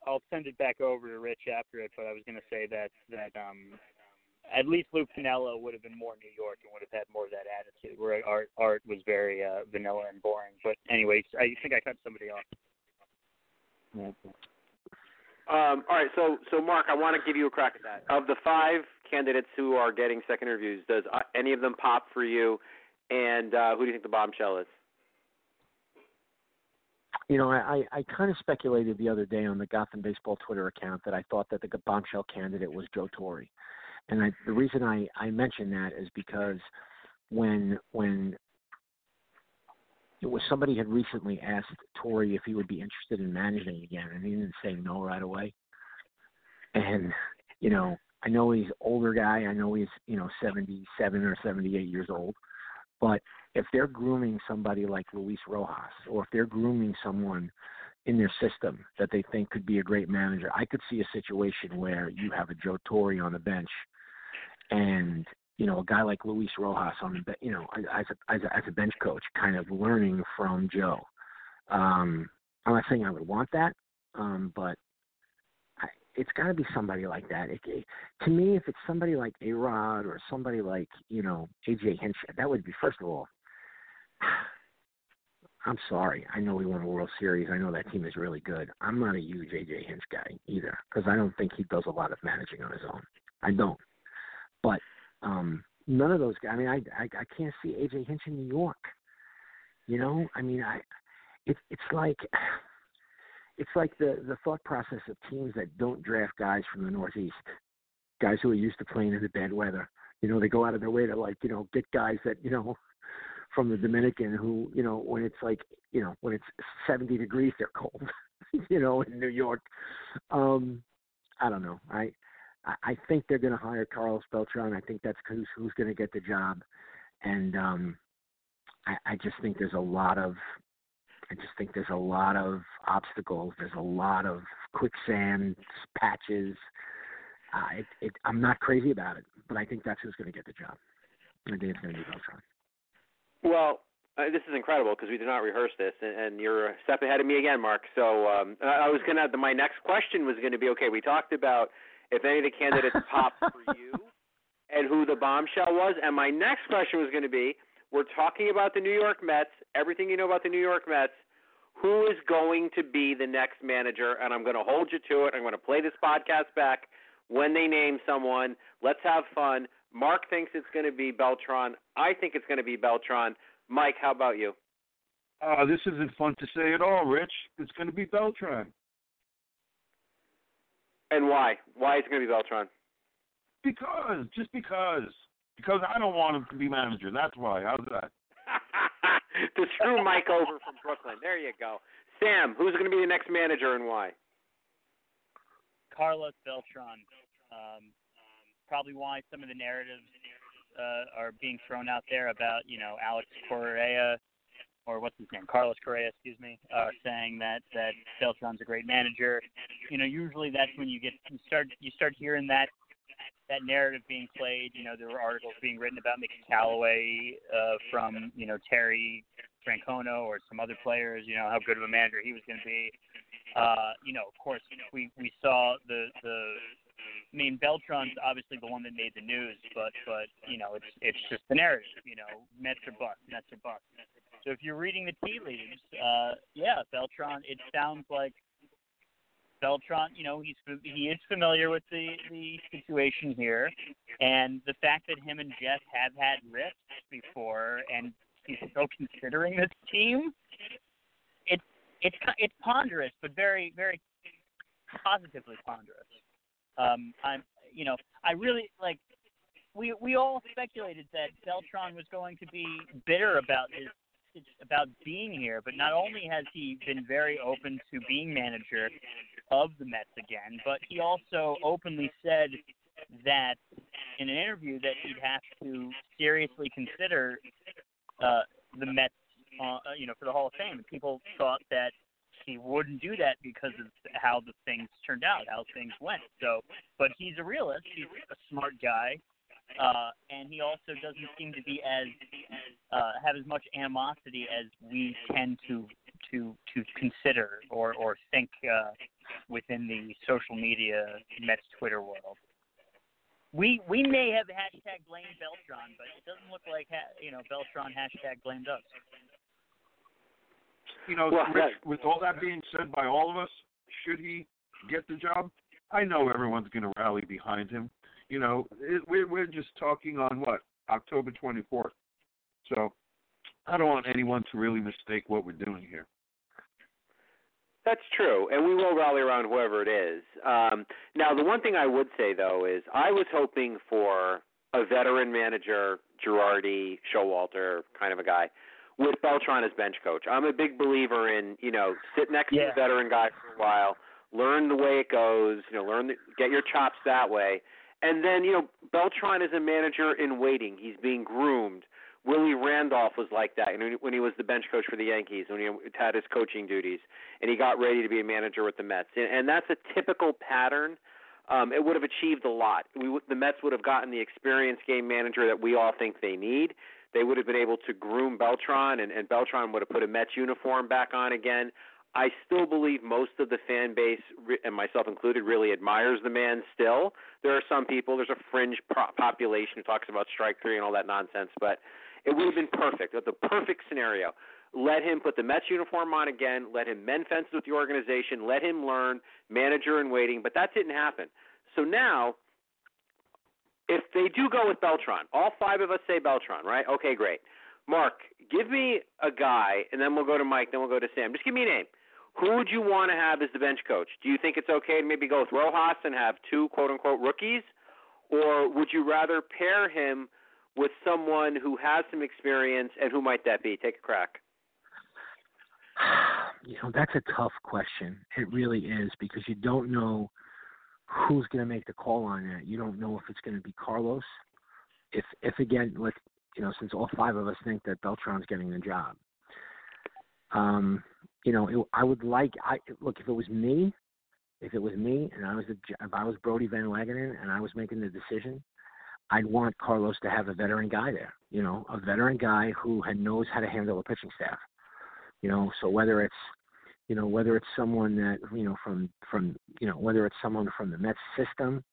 I'll send it back over to Rich after it, but I was going to say that that um at least Lou Piniella would have been more New York and would have had more of that attitude, where Art Art was very uh, vanilla and boring. But anyways, I think I cut somebody off. Um, all right, so so Mark, I want to give you a crack at that. Of the five candidates who are getting second interviews, does uh, any of them pop for you? And uh, who do you think the bombshell is? You know, I, I, kind of speculated the other day on the Gotham Baseball Twitter account that I thought that the bombshell candidate was Joe Torre. And I, the reason I, I mention that is because when when it was somebody had recently asked Torre if he would be interested in managing again, and he didn't say no right away. And you know, I know he's older guy. I know he's you know 77 or 78 years old. But if they're grooming somebody like Luis Rojas, or if they're grooming someone in their system that they think could be a great manager, I could see a situation where you have a Joe Torre on the bench, and you know a guy like Luis Rojas on the you know as a, as a as a bench coach, kind of learning from Joe. Um, I'm not saying I would want that, um, but I, it's got to be somebody like that. It, it, to me, if it's somebody like A Rod or somebody like you know AJ Hinch, that would be first of all. *sighs* I'm sorry. I know we won a World Series. I know that team is really good. I'm not a huge AJ Hinch guy either because I don't think he does a lot of managing on his own. I don't. But um none of those guys. I mean, I I, I can't see AJ Hinch in New York. You know, I mean, I it's it's like *sighs* it's like the the thought process of teams that don't draft guys from the Northeast, guys who are used to playing in the bad weather. You know, they go out of their way to like you know get guys that you know *laughs* from the Dominican who you know when it's like you know when it's 70 degrees they're cold. *laughs* you know, in New York. Um, I don't know. I I think they're going to hire Carlos Beltran. I think that's who's who's going to get the job, and um, I, I just think there's a lot of I just think there's a lot of obstacles. There's a lot of quicksand patches. Uh, it, it, I'm not crazy about it, but I think that's who's going to get the job. I think it's going to be Beltran. Well, uh, this is incredible because we did not rehearse this, and, and you're a step ahead of me again, Mark. So um, I was gonna. My next question was going to be, okay, we talked about if any of the candidates *laughs* popped for you, and who the bombshell was, and my next question was going to be, we're talking about the New York Mets, everything you know about the New York Mets. Who is going to be the next manager? And I'm going to hold you to it. I'm going to play this podcast back when they name someone. Let's have fun. Mark thinks it's going to be Beltran. I think it's going to be Beltran. Mike, how about you? Uh, this isn't fun to say at all, Rich. It's going to be Beltran. And why? Why is it going to be Beltran? Because, just because. Because I don't want him to be manager. That's why. How's that? to screw Mike over from Brooklyn. There you go. Sam, who's going to be the next manager and why? Carlos Beltran. Um, probably why some of the narratives uh, are being thrown out there about you know Alex Correa or what's his name, Carlos Correa, excuse me, uh, saying that that Beltran's a great manager. You know, usually that's when you get you start you start hearing that that narrative being played. You know, there were articles being written about Mickey Callaway uh, from you know Terry Francona or some other players. You know how good of a manager he was going to be. Uh, you know, of course, we we saw the the. I mean, Beltran's obviously the one that made the news, but but you know, it's it's just the narrative. You know, Mets are bust, Mets are bust. So if you're reading the tea leaves, uh, yeah, Beltran. It sounds like Beltran, you know, he's he is familiar with the the situation here, and the fact that him and Jeff have had rifts before, and he's still considering this team, it's it's it's ponderous, but very very positively ponderous. Um, I'm, you know, I really like. We we all speculated that Beltran was going to be bitter about his about being here, but not only has he been very open to being manager of the Mets again, but he also openly said that in an interview that he'd have to seriously consider uh, the Mets, uh, you know, for the Hall of Fame. People thought that he wouldn't do that because of how the things turned out, how things went. So, but he's a realist. He's a smart guy uh, and he also doesn't seem to be as uh, have as much animosity as we tend to to to consider or or think uh, within the social media Mets Twitter world. We we may have hashtag blamed Beltran, but it doesn't look like ha- you know Beltran hashtag blamed us. You know, Well, Rich, with all that being said by all of us, should he get the job, I know everyone's going to rally behind him you know, it, we're we're just talking on what October 24th. So I don't want anyone to really mistake what we're doing here. That's true, and we will rally around whoever it is. Um, now, the one thing I would say though is I was hoping for a veteran manager, Girardi, Showalter kind of a guy, with Beltran as bench coach. I'm a big believer in you know sit next Yeah. to a veteran guy for a while, learn the way it goes, you know, learn the, get your chops that way, And then you know Beltran is a manager in waiting. He's being groomed. Willie Randolph was like that when he was the bench coach for the Yankees, when he had his coaching duties, and he got ready to be a manager with the Mets. And that's a typical pattern. Um, it would have achieved a lot. We, the Mets would have gotten the experienced game manager that we all think they need. They would have been able to groom Beltran, and, and Beltran would have put a Mets uniform back on again. I still believe most of the fan base, and myself included, really admires the man still. There are some people, there's a fringe population who talks about strike three and all that nonsense, but it would have been perfect. The perfect scenario. Let him put the Mets uniform on again. Let him mend fences with the organization. Let him learn manager in waiting. But that didn't happen. So now, if they do go with Beltran, all five of us say Beltran, right? Okay, great. Mark, give me a guy, and then we'll go to Mike, then we'll go to Sam. Just give me a name. Who would you want to have as the bench coach? Do you think it's okay to maybe go with Rojas and have two quote unquote rookies? Or would you rather pair him with someone who has some experience, and who might that be? Take a crack. *sighs* You know, that's a tough question. It really is because you don't know who's going to make the call on that. You don't know if it's going to be Carlos. If, if again, like you know, since all five of us think that Beltran's getting the job, um, you know, it, I would like. I look if it was me, if it was me, and I was the, if I was Brodie Van Wagenen and I was making the decision, I'd want Carlos to have a veteran guy there. You know, a veteran guy who knows how to handle a pitching staff. You know, so whether it's you know whether it's someone that you know from from you know whether it's someone from the Mets system.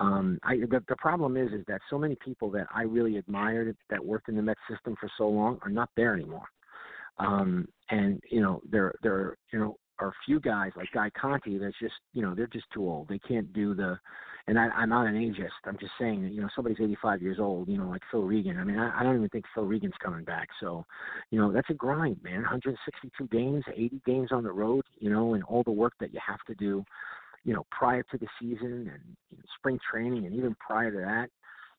Um, I the, the problem is is that so many people that I really admired that worked in the Mets system for so long are not there anymore. Um, and you know there there you know are a few guys like Guy Conti that's just you know they're just too old. They can't do the and I, I'm not an ageist. I'm just saying that you know somebody's 85 years old. You know, like Phil Regan. I mean, I, I don't even think Phil Regan's coming back. So, you know, that's a grind, man. 162 games, 80 games on the road. You know, and all the work that you have to do. You know, prior to the season and you know, spring training, and even prior to that,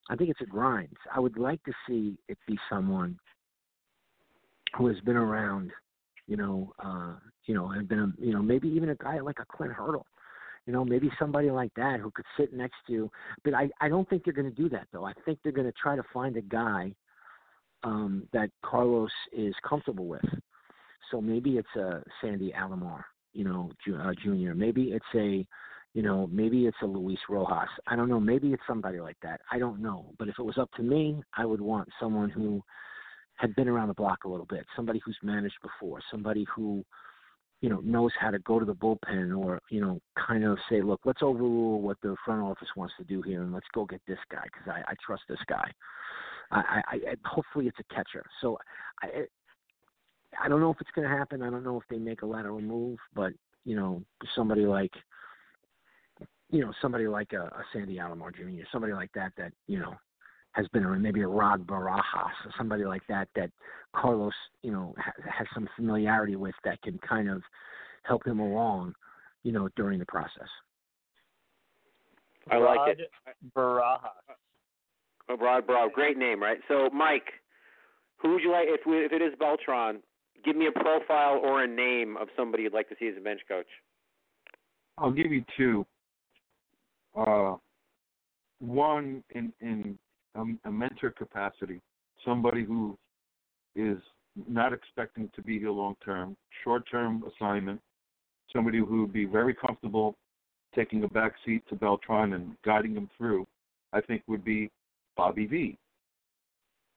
I think it's a grind. I would like to see it be someone who has been around. You know, uh, you know, and been, you know, maybe even a guy like a Clint Hurdle you know, maybe somebody like that who could sit next to. But I, I don't think they're going to do that though. I think they're going to try to find a guy um, that Carlos is comfortable with. So maybe it's a Sandy Alomar, you know, uh, Junior. Maybe it's a, you know, maybe it's a Luis Rojas. I don't know. Maybe it's somebody like that. I don't know. But if it was up to me, I would want someone who had been around the block a little bit, somebody who's managed before, somebody who you know knows how to go to the bullpen or you know kind of say look let's overrule what the front office wants to do here and let's go get this guy because I, I trust this guy I, I, I hopefully it's a catcher so I I don't know if it's going to happen I don't know if they make a lateral move but you know somebody like you know somebody like a, a Sandy Alomar Jr. somebody like that that you know has been around, maybe a Rod Barajas or somebody like that that Carlos, you know, ha- has some familiarity with that can kind of help him along, you know, during the process. I like Rod it. Barajas. Oh, Rod Barajas, great name, right? So, Mike, who would you like if we, if it is Beltran? Give me a profile or a name of somebody you'd like to see as a bench coach. I'll give you two. Uh, one in in a, a mentor capacity, somebody who is not expecting to be here long term, short term assignment, somebody who would be very comfortable taking a back seat to Beltran and guiding him through, I think would be Bobby V.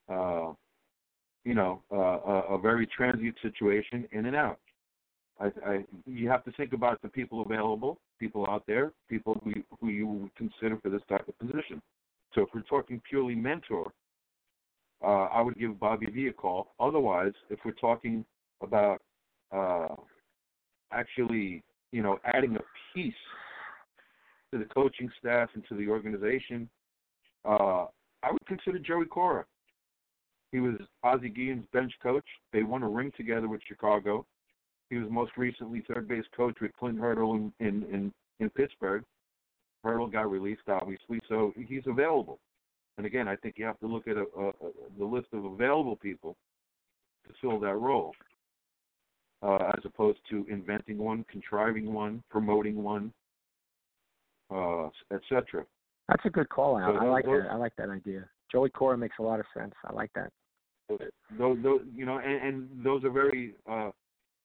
Uh, you know, uh, a, a very transient situation, in and out. I, I, you have to think about the people available, people out there, people who, who you would consider for this type of position. Talking purely mentor, uh, I would give Bobby V a call. Otherwise, if we're talking about uh, actually, you know, adding a piece to the coaching staff and to the organization, uh, I would consider Joey Cora. He was Ozzie Guillen's bench coach. They won a ring together with Chicago. He was most recently third base coach with Clint Hurdle in, in, in, in Pittsburgh. Hurdle got released, obviously, so he's available. And again, I think you have to look at a, a, a, the list of available people to fill that role, uh, as opposed to inventing one, contriving one, promoting one, uh, etc. That's a good call out. So I like those- that. I like that idea. Joey Cora makes a lot of sense. I like that. those, those you know, and, and those are very, uh,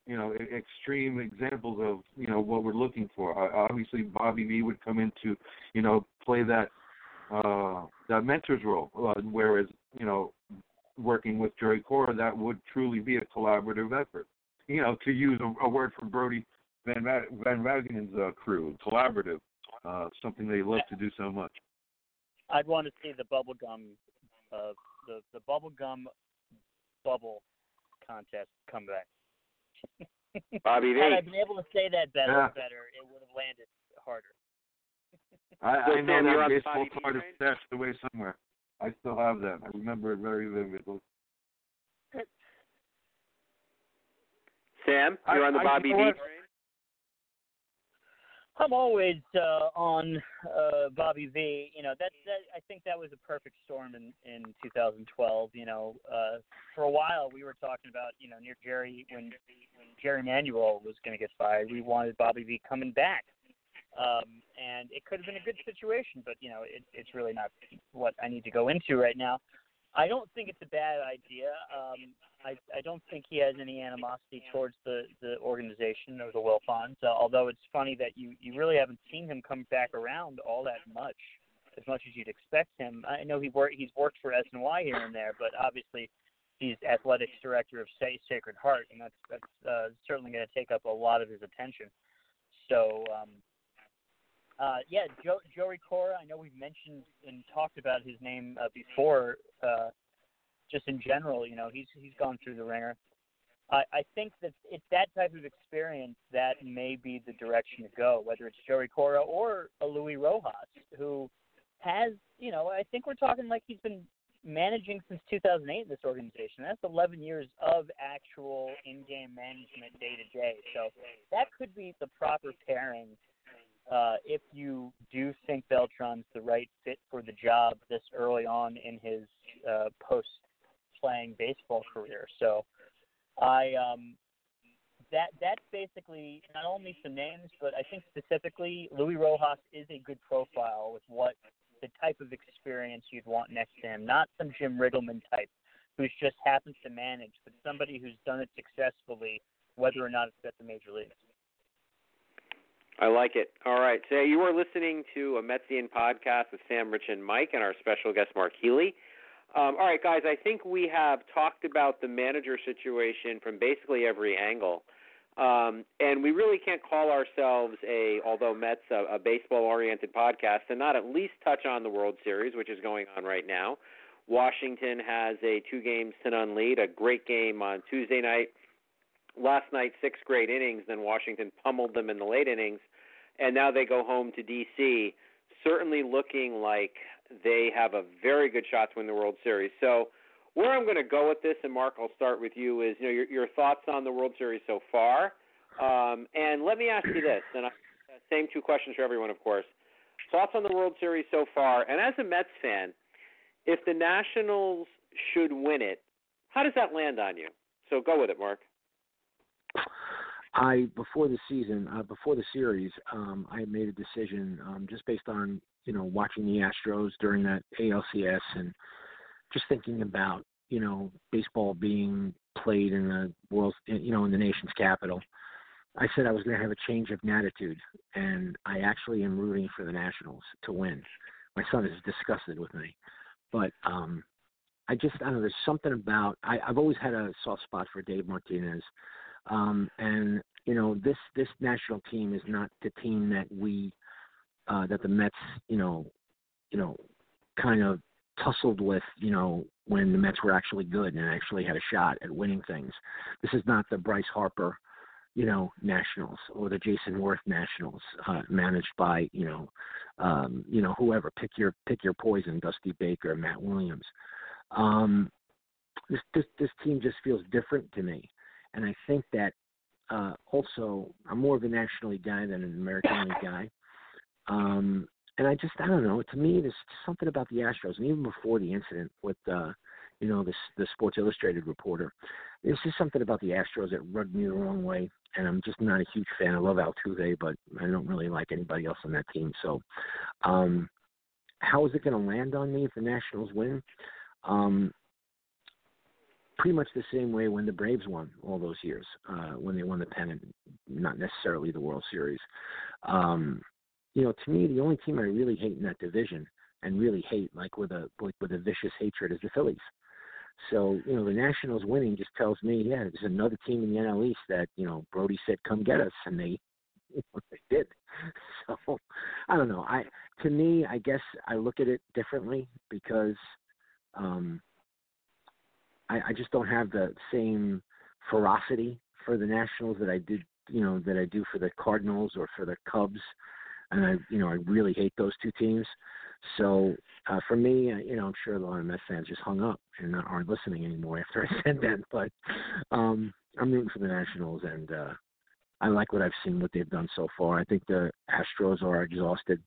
you know, extreme examples of you know what we're looking for. Uh, obviously, Bobby V would come in to, you know, play that uh, that mentor's role, uh, whereas you know, working with Jerry Cora, that would truly be a collaborative effort. You know, to use a, a word from Brodie Van Va- Van Wagenen's uh, crew, collaborative, uh, something they love to do so much. I'd want to see the bubble gum, uh, the the bubble gum bubble contest come back. Bobby V. *laughs* Had I been able to say that better, Yeah. better, it would have landed harder. I, I know that baseball Bobby V card is train? stashed away somewhere. I still have that. I remember it very vividly. Sam, you're I- on the I- Bobby you V know what? train. I'm always uh, on uh, Bobby V. You know that that I think that was a perfect storm in in 2012. You know, uh, for a while we were talking about you know near Jerry when when Jerry Manuel was going to get fired, we wanted Bobby V coming back, um, and it could have been a good situation. But you know, it, it's really not what I need to go into right now. I don't think it's a bad idea. Um, I, I don't think he has any animosity towards the, the organization or the Wilpons. Uh, although it's funny that you, you really haven't seen him come back around all that much, as much as you'd expect him. I know he work, he's worked for SNY here and there, but obviously he's athletics director of Sa- Sacred Heart, and that's that's uh, certainly going to take up a lot of his attention. So. Um, uh, yeah, Joe, Joey Cora. I know we've mentioned and talked about his name uh, before. Uh, just in general, you know, he's he's gone through the ringer. I, I think that it's that type of experience that may be the direction to go, whether it's Joey Cora or a Louis Rojas, who has, you know, I think we're talking like he's been managing since 2008 in this organization. That's 11 years of actual in-game management day to day. So that could be the proper pairing uh, if you do think Beltran's the right fit for the job this early on in his uh, post playing baseball career. So I um, that that's basically not only some names, but I think specifically Louis Rojas is a good profile with what the type of experience you'd want next to him. Not some Jim Riggleman type who's just happens to manage, but somebody who's done it successfully, whether or not it's at the major leagues. I like it. All right. So you are listening to a Metsian podcast with Sam, Rich, and Mike, and our special guest, Mark Healy. Um, all right, guys, I think we have talked about the manager situation from basically every angle. Um, and we really can't call ourselves a, although Mets a, a baseball-oriented podcast, and not at least touch on the World Series, which is going on right now. Washington has a two games to none lead, a great game on Tuesday night. Last night, six great innings. Then Washington pummeled them in the late innings, and now they go home to D.C. Certainly looking like they have a very good shot to win the World Series. So, where I'm going to go with this, and Mark, I'll start with you, is you know your, your thoughts on the World Series so far. Um, and let me ask you this, and I, same two questions for everyone, of course. Thoughts on the World Series so far, and as a Mets fan, if the Nationals should win it, how does that land on you? So go with it, Mark. I before the season, uh, before the series, um, I made a decision um, just based on you know watching the Astros during that ALCS and just thinking about you know baseball being played in the world, you know, in the nation's capital. I said I was going to have a change of attitude, and I actually am rooting for the Nationals to win. My son is disgusted with me, but um, I just I don't know. There's something about I, I've always had a soft spot for Dave Martinez. Um, and you know this this national team is not the team that we uh, that the Mets you know you know kind of tussled with you know when the Mets were actually good and actually had a shot at winning things. This is not the Bryce Harper you know Nationals or the Jayson Werth Nationals uh, managed by you know um, you know whoever pick your pick your poison Dusty Baker Matt Williams. Um, this this this team just feels different to me and I think that uh, also I'm more of a National League guy than an American League *laughs* guy. Um, and I just I don't know. To me, there's something about the Astros, and even before the incident with uh, you know this the Sports Illustrated reporter, there's just something about the Astros that rubbed me the wrong way. And I'm just not a huge fan. I love Altuve, but I don't really like anybody else on that team. So, um, how is it going to land on me if the Nationals win? Um, pretty much the same way when the Braves won all those years, uh, when they won the pennant, not necessarily the World Series. Um, you know, to me, the only team I really hate in that division and really hate, like with a like with a vicious hatred, is the Phillies. So you know, the Nationals winning just tells me, yeah, there's another team in the NL East that you know Brodie said, "Come get us," and they *laughs* they did. So I don't know. I to me, I guess I look at it differently because um, I, I just don't have the same ferocity for the Nationals that I did, you know, that I do for the Cardinals or for the Cubs, and I, you know, I really hate those two teams. So uh, for me, uh, you know, I'm sure a lot of Mets fans just hung up and aren't listening anymore *laughs* after I said that. But um, I'm rooting for the Nationals, and uh, I like what I've seen, what they've done so far. I think the Astros are exhausted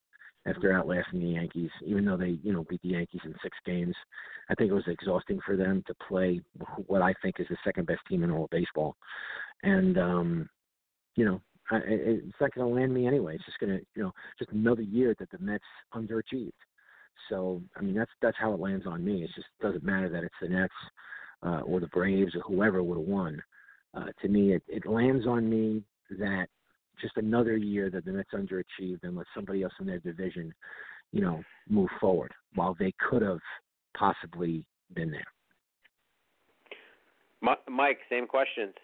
after outlasting the Yankees, even though they, you know, beat the Yankees in six games. I think it was exhausting for them to play what I think is the second best team in all of baseball. And, um, you know, I, it's not going to land me anyway. It's just going to, you know, just another year that the Mets underachieved. So, I mean, that's that's how it lands on me. It just doesn't matter that it's the Nets uh, or the Braves or whoever would have won. Uh, to me, it, it lands on me that just another year that the Mets underachieved and let somebody else in their division, you know, move forward while they could have possibly been there. Mike, same questions.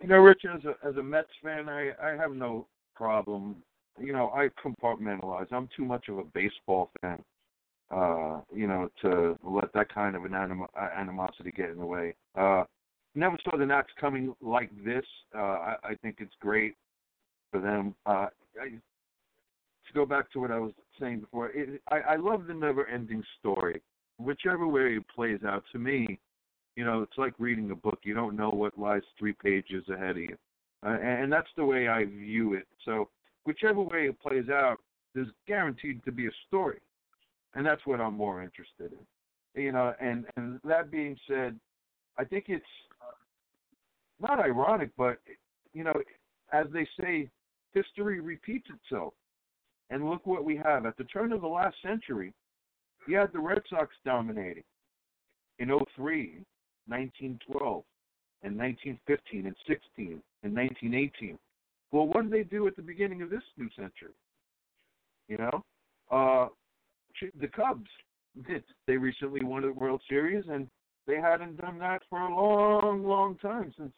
You know, Rich, as a as a Mets fan, I I have no problem. You know, I compartmentalize. I'm too much of a baseball fan, uh, you know, to let that kind of an anim- animosity get in the way. Uh, never saw the Nats coming like this. Uh, I, I think it's great for them. Uh, I, to go back to what I was saying before, it, I, I love the never-ending story. Whichever way it plays out, to me, you know, it's like reading a book. You don't know what lies three pages ahead of you, uh, and that's the way I view it. So, whichever way it plays out, there's guaranteed to be a story, and that's what I'm more interested in. You know, and and that being said, I think it's not ironic, but you know, as they say, history repeats itself. And look what we have. At the turn of the last century, you had the Red Sox dominating in 03, 1912, and 1915, and 16, and 1918. Well, what did they do at the beginning of this new century? You know, uh, the Cubs. *laughs* They recently won the World Series, and they hadn't done that for a long, long time since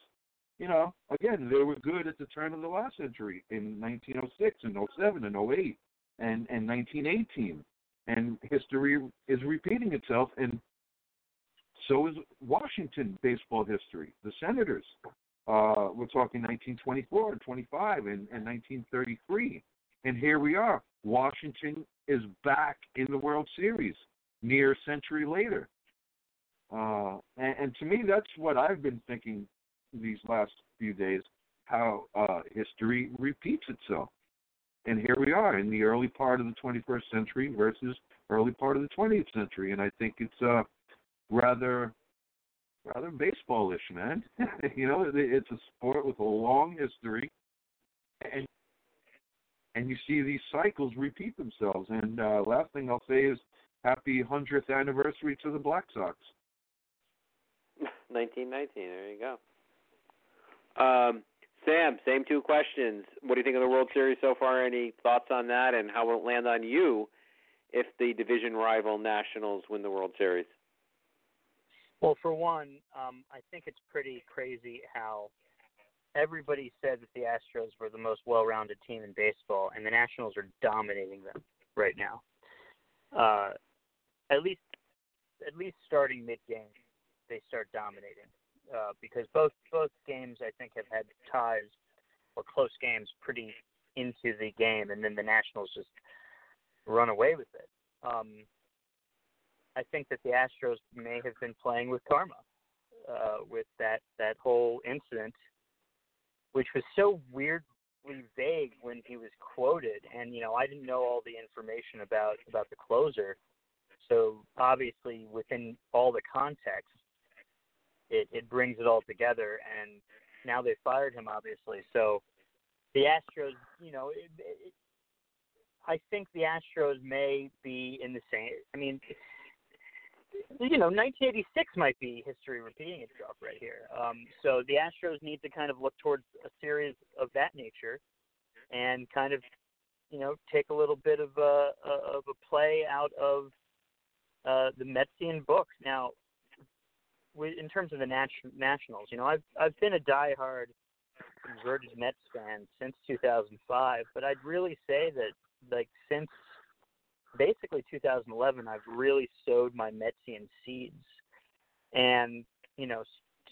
you know, again, they were good at the turn of the last century in 1906 and 07 and 08 and, and 1918. And history is repeating itself, and so is Washington baseball history. The Senators, uh, we're talking 1924 and 25 and, and 1933. And here we are. Washington is back in the World Series near a century later. Uh, and, and to me, that's what I've been thinking these last few days how uh, history repeats itself. And here we are in the early part of the 21st century versus early part of the 20th century, and I think it's uh, rather rather baseballish, man. *laughs* you know, it's a sport with a long history, and and you see these cycles repeat themselves. And uh, last thing I'll say is happy hundredth anniversary to the Black Sox. *laughs* 1919. There you go. Um, Sam, same two questions. What do you think of the World Series so far? Any thoughts on that, and how will it land on you if the division rival Nationals win the World Series? Well, for one, um, I think it's pretty crazy how everybody said that the Astros were the most well-rounded team in baseball, and the Nationals are dominating them right now. Uh, at least, at least starting mid-game, they start dominating uh, because both both games I think have had ties or close games pretty into the game, and then the Nationals just run away with it. Um, I think that the Astros may have been playing with karma uh, with that that whole incident, which was so weirdly vague when he was quoted, and you know I didn't know all the information about about the closer, so obviously within all the context, it it brings it all together. And now they fired him, obviously. So the Astros, you know, it, it, I think the Astros may be in the same. I mean, you know, 1986 might be history repeating itself right here. Um, so the Astros need to kind of look towards a series of that nature, and kind of, you know, take a little bit of a of a play out of uh, the Metsian book. Now, in terms of the nat- Nationals, you know, I've I've been a diehard converted Mets fan since 2005, but I'd really say that like since basically 2011, I've really sowed my Metsian seeds. And, you know,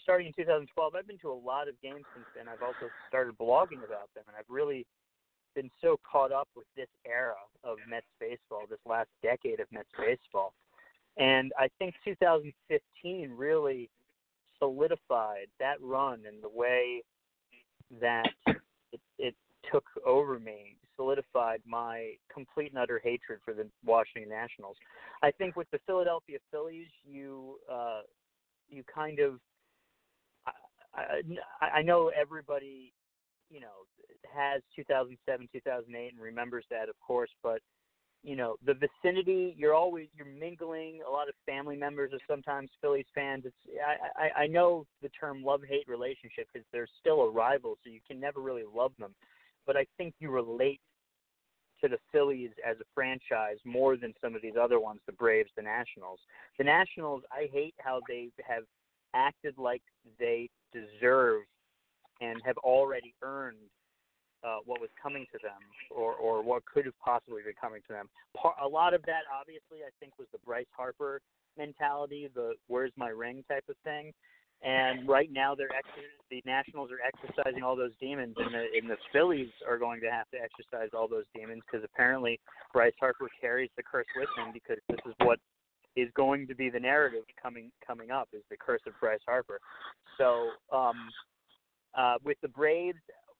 starting in 2012, I've been to a lot of games since then. I've also started blogging about them, and I've really been so caught up with this era of Mets baseball, this last decade of Mets baseball. And I think 2015 really solidified that run and the way that it, it took over me solidified my complete and utter hatred for the Washington Nationals. I think with the Philadelphia Phillies, you uh, you kind of I, I, I know everybody you know has 2007 2008 and remembers that of course but you know the vicinity you're always you're mingling. A lot of family members are sometimes phillies fans. It's i i, I know the term love hate relationship because they're still a rival so you can never really love them. But i think you relate to the Phillies as a franchise more than some of these other ones, the Braves, the Nationals. The Nationals, I hate how they have acted like they deserve and have already earned uh, what was coming to them or, or what could have possibly been coming to them. a lot of that, obviously, I think was the Bryce Harper mentality, the "Where's my ring" type of thing. And right now, they're ex- the Nationals are exercising all those demons, and the, and the Phillies are going to have to exercise all those demons because apparently Bryce Harper carries the curse with him because this is what is going to be the narrative coming coming up is the curse of Bryce Harper. So um, uh, with the Braves,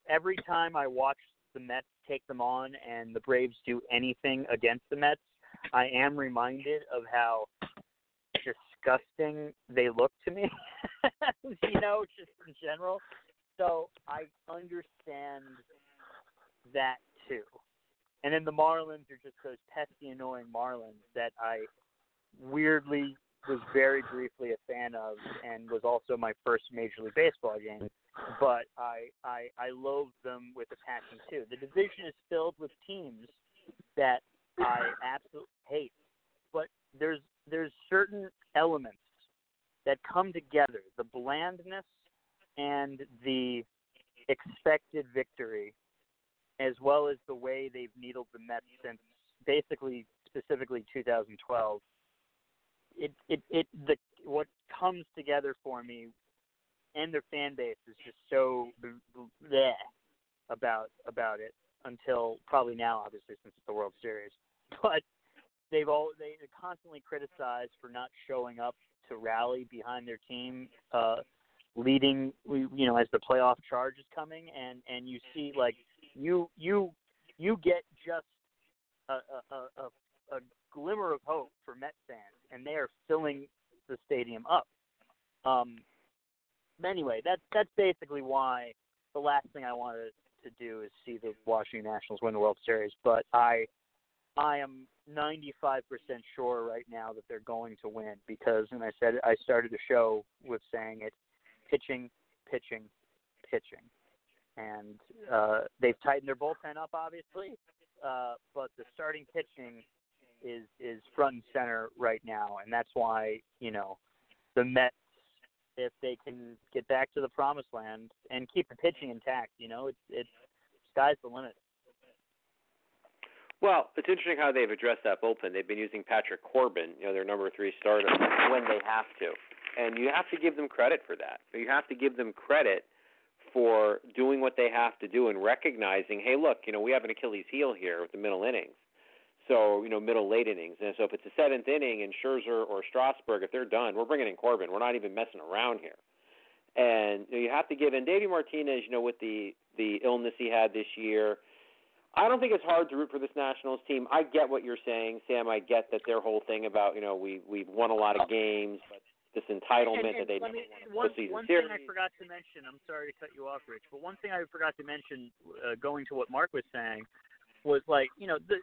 every time I watch the Mets take them on and the Braves do anything against the Mets, I am reminded of how disgusting they look to me. *laughs* you know, just in general. So I understand that too. And then the Marlins are just those pesky, annoying Marlins that I weirdly was very briefly a fan of, and was also my first Major League Baseball game. But I I I loathe them with a passion too. The division is filled with teams that I absolutely hate, but there's there's certain elements that come together the blandness and the expected victory, as well as the way they've needled the Mets since basically specifically 2012. It it it the what comes together for me and their fan base is just so bleh about about it until probably now, obviously since it's the World Series. *laughs* But they've all they're constantly criticized for not showing up to rally behind their team, uh, leading you know as the playoff charge is coming, and and you see like you you you get just a a, a, a glimmer of hope for Met fans, and they are filling the stadium up. Um, anyway, that's that's basically why the last thing I wanted to do is see the Washington Nationals win the World Series. But I I am 95% sure right now that they're going to win because, and I said I started the show with saying it, pitching, pitching, pitching, and uh, they've tightened their bullpen up, obviously, uh, but the starting pitching is is front and center right now, and that's why you know the Mets, if they can get back to the promised land and keep the pitching intact, you know, it's it's sky's the limit. Well, it's interesting how they've addressed that bullpen. They've been using Patrick Corbin, you know, their number three starter, when they have to, and you have to give them credit for that. You have to give them credit for doing what they have to do and recognizing, hey, look, you know, we have an Achilles heel here with the middle innings. So, you know, middle late innings. And so if it's the seventh inning and Scherzer or Strasburg, if they're done, we're bringing in Corbin. We're not even messing around here. And you, know, you have to give in Davey Martinez, you know, with the the illness he had this year, I don't think it's hard to root for this Nationals team. I get what you're saying, Sam. I get that their whole thing about you know we we've won a lot of games, but this entitlement and, and, that they let me, one, season one series. thing I forgot to mention. I'm sorry to cut you off, Rich, but one thing I forgot to mention, uh, going to what Mark was saying, was like, you know, the,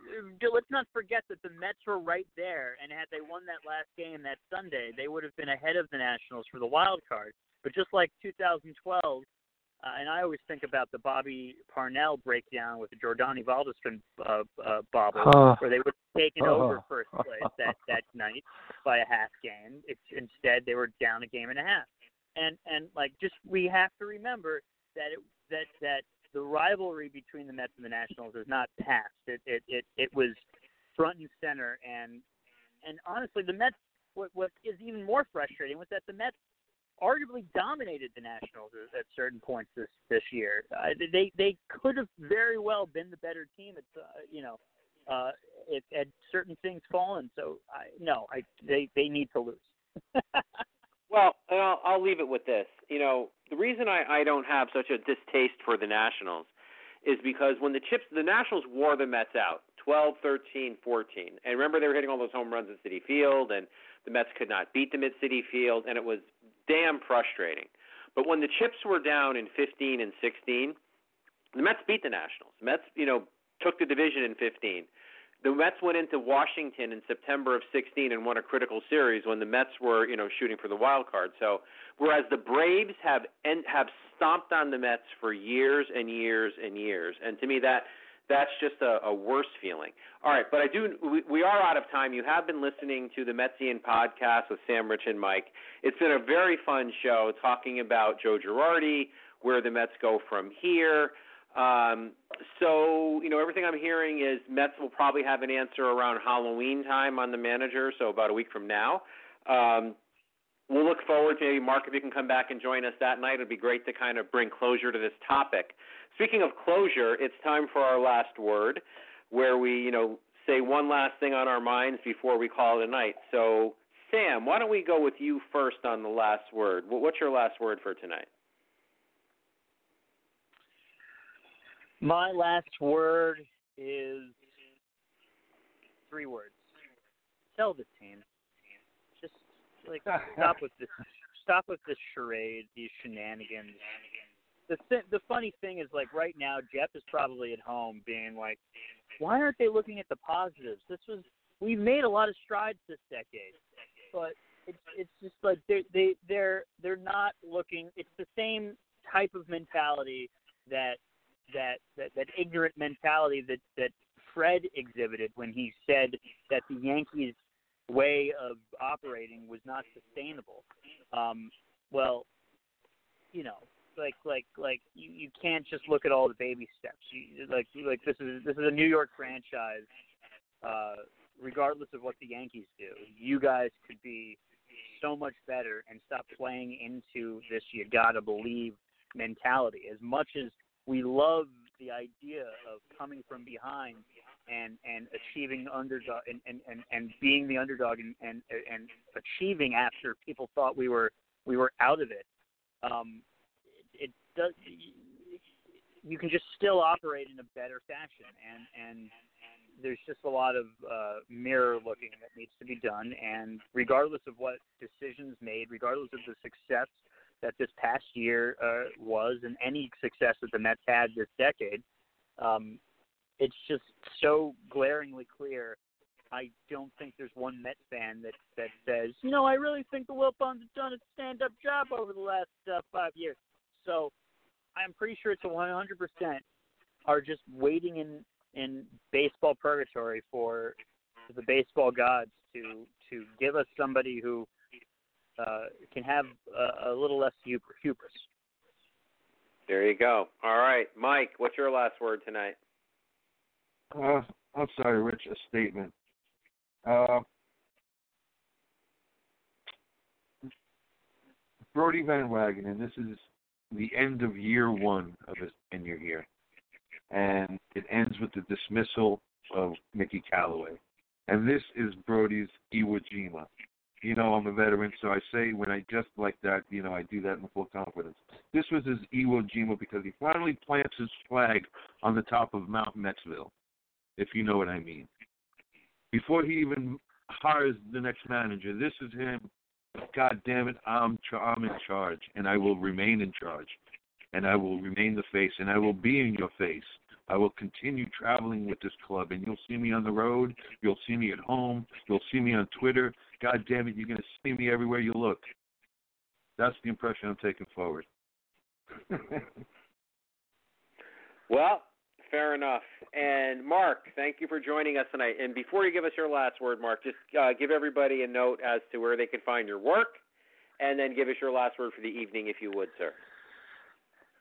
let's not forget that the Mets were right there, and had they won that last game that Sunday, they would have been ahead of the Nationals for the wild card. But just like 2012, uh, and I always think about the Bobby Parnell breakdown with the Jordany Valdespin uh, uh, bobble, Oh. where they would have taken Oh. over first place that that night by a half game. It's, instead, they were down a game and a half. And and like just we have to remember that it that that the rivalry between the Mets and the Nationals is not past. It it it, it was front and center and and honestly the Mets what what is even more frustrating was that the Mets arguably dominated the Nationals at, certain points this this year. Uh, they they could have very well been the better team at uh, you know uh if had certain things fallen. So I no, I they they need to lose. *laughs* Well, and I'll, I'll leave it with this. You know, the reason I, I don't have such a distaste for the Nationals is because when the Chips, the Nationals wore the Mets out, 12, 13, 14. And remember, they were hitting all those home runs at Citi Field, and the Mets could not beat them at Citi Field, and it was damn frustrating. But when the Chips were down in 15 and 16, the Mets beat the Nationals. The Mets, you know, took the division in 15 the Mets went into Washington in September of 16 and won a critical series when the Mets were, you know, shooting for the wild card. So, whereas the Braves have and have stomped on the Mets for years and years and years, and to me that that's just a, a worse feeling. All right, but I do. We, we are out of time. You have been listening to the Metsian podcast with Sam, Rich, and Mike. It's been a very fun show talking about Joe Girardi, where the Mets go from here. Um, so, you know, everything I'm hearing is Mets will probably have an answer around Halloween time on the manager, so about a week from now. Um, we'll look forward to maybe, Mark, if you can come back and join us that night. It'd be great to kind of bring closure to this topic. Speaking of closure, it's time for our last word, where we, you know, say one last thing on our minds before we call it a night. So, Sam, why don't we go with you first on the last word? What's your last word for tonight? My last word is three words. Tell the team. Just like stop with this. *laughs* Stop with this charade, these shenanigans. The th- the funny thing is, like right now, Jeff is probably at home, being like, "Why aren't they looking at the positives? This was we've made a lot of strides this decade, but it's it's just like they they they're they're not looking. It's the same type of mentality that that that, that ignorant mentality that that Fred exhibited when he said that the Yankees way of operating was not sustainable. Um, well, you know, like like like you, you can't just look at all the baby steps. You, like like this is this is a New York franchise. Uh, regardless of what the Yankees do, you guys could be so much better and stop playing into this you gotta believe mentality. As much as we love the idea of coming from behind and and achieving underdog and and and, and being the underdog and, and and achieving after people thought we were we were out of it. Um it, it does you can just still operate in a better fashion. And and there's just a lot of uh mirror looking that needs to be done. And regardless of what decisions made regardless of the success that this past year uh, was and any success that the Mets had this decade. Um, it's just so glaringly clear. I don't think there's one Met fan that that says, you know, I really think the Wilpons have done a stand-up job over the last uh, five years. So I'm pretty sure it's a 100% are just waiting in in baseball purgatory for the baseball gods to to give us somebody who uh, can have a, a little less hubris. There you go. All right, Mike, what's your last word tonight? Uh, I'm sorry, Rich. A statement. Uh, Brodie Van Wagenen. This is the end of year one of his tenure here, and it ends with the dismissal of Mickey Callaway. And this is Brodie's Iwo Jima you know, I'm a veteran, so I say when I just like that, you know, I do that in full confidence. This was his Iwo Jima because he finally plants his flag on the top of Mount Metzville, if you know what I mean. Before he even hires the next manager, this is him. God damn it, I'm I'm in charge, and I will remain in charge, and I will remain the face, and I will be in your face I will continue traveling with this club, and you'll see me on the road. You'll see me at home. You'll see me on Twitter. God damn it, you're going to see me everywhere you look. That's the impression I'm taking forward. *laughs* well, fair enough. And Mark, thank you for joining us tonight. And before you give us your last word, Mark, just uh, give everybody a note as to where they can find your work, and then give us your last word for the evening, if you would, sir.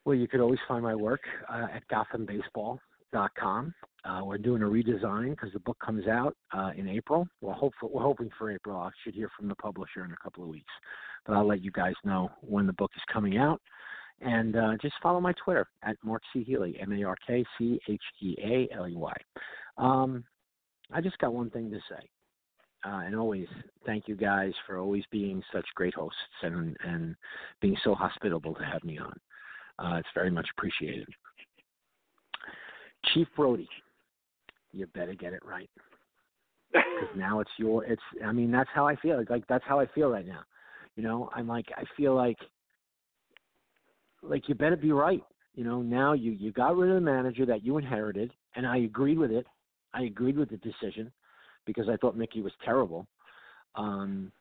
Well, you could always find my work uh, at GothamBaseball.com. Uh, we're doing a redesign because the book comes out uh, in April. We're, we're hoping for April. I should hear from the publisher in a couple of weeks, but I'll let you guys know when the book is coming out. And uh, just follow my Twitter at Mark C. Healey, M A R K C H E A L E Y. Um, I just got one thing to say. Uh, and always thank you guys for always being such great hosts and, and being so hospitable to have me on. Uh, it's very much appreciated. Chief Brodie, you better get it right. Because *laughs* now it's your, it's, I mean, that's how I feel. Like, that's how I feel right now. You know, I'm like, I feel like, like you better be right. You know, now you, you got rid of the manager that you inherited, and I agreed with it. I agreed with the decision because I thought Mickey was terrible. Um,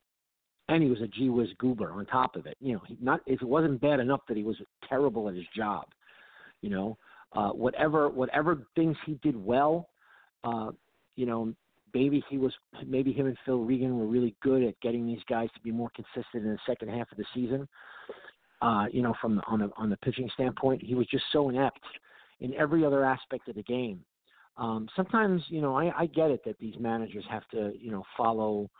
and he was a gee whiz goober on top of it. You know, he not it wasn't bad enough that he was terrible at his job. You know, uh, whatever whatever things he did well, uh, you know, maybe he was maybe him and Phil Regan were really good at getting these guys to be more consistent in the second half of the season. Uh, you know, from the, on the on the pitching standpoint, he was just so inept in every other aspect of the game. Um, sometimes, you know, I, I get it that these managers have to, you know, follow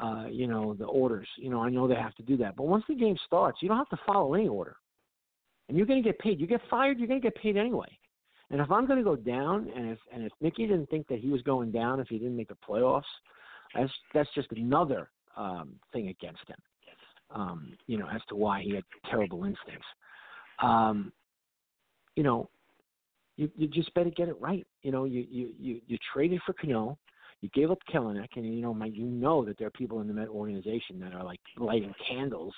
uh, you know, the orders. You know, I know they have to do that. But once the game starts, you don't have to follow any order. And you're going to get paid. You get fired, you're going to get paid anyway. And if I'm going to go down, and if and if Mickey didn't think that he was going down if he didn't make the playoffs, that's that's just another um, thing against him. Um, you know, as to why he had terrible instincts. Um, you know, you you just better get it right. You know, you you you, you traded for Cano. You gave up Kelenic, and you know, my, you know that there are people in the Met organization that are like lighting candles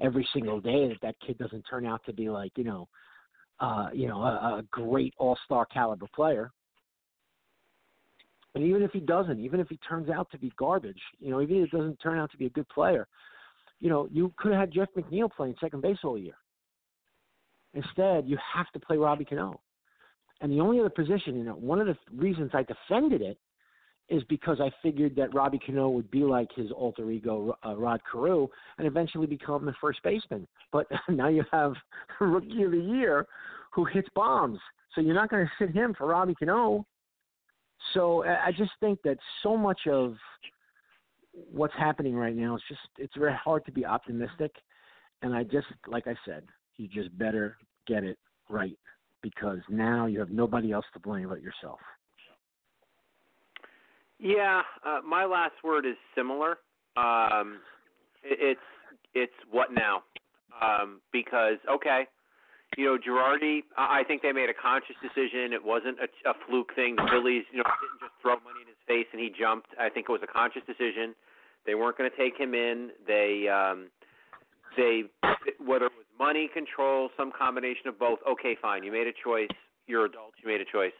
every single day that that kid doesn't turn out to be like, you know, uh, you know, a, a great all-star caliber player. And even if he doesn't, even if he turns out to be garbage, you know, even if it doesn't turn out to be a good player, you know, you could have had Jeff McNeil playing second base all year. Instead, you have to play Robbie Cano. And the only other position, you know, one of the reasons I defended it is because I figured that Robbie Cano would be like his alter ego uh, Rod Carew and eventually become the first baseman. But *laughs* now you have *laughs* rookie of the year who hits bombs, so you're not going to sit him for Robbie Cano. So I just think that so much of what's happening right now is just it's very hard to be optimistic, and I just like I said, you just better get it right because now you have nobody else to blame but yourself. Yeah, uh, my last word is similar. Um, it's it's what now? Um, because okay, you know Girardi, I think they made a conscious decision. It wasn't a, a fluke thing. The Phillies, you know, didn't just throw money in his face and he jumped. I think it was a conscious decision. They weren't going to take him in. They um, they whether it was money, control, some combination of both. Okay, fine. You made a choice. You're adults. You made a choice.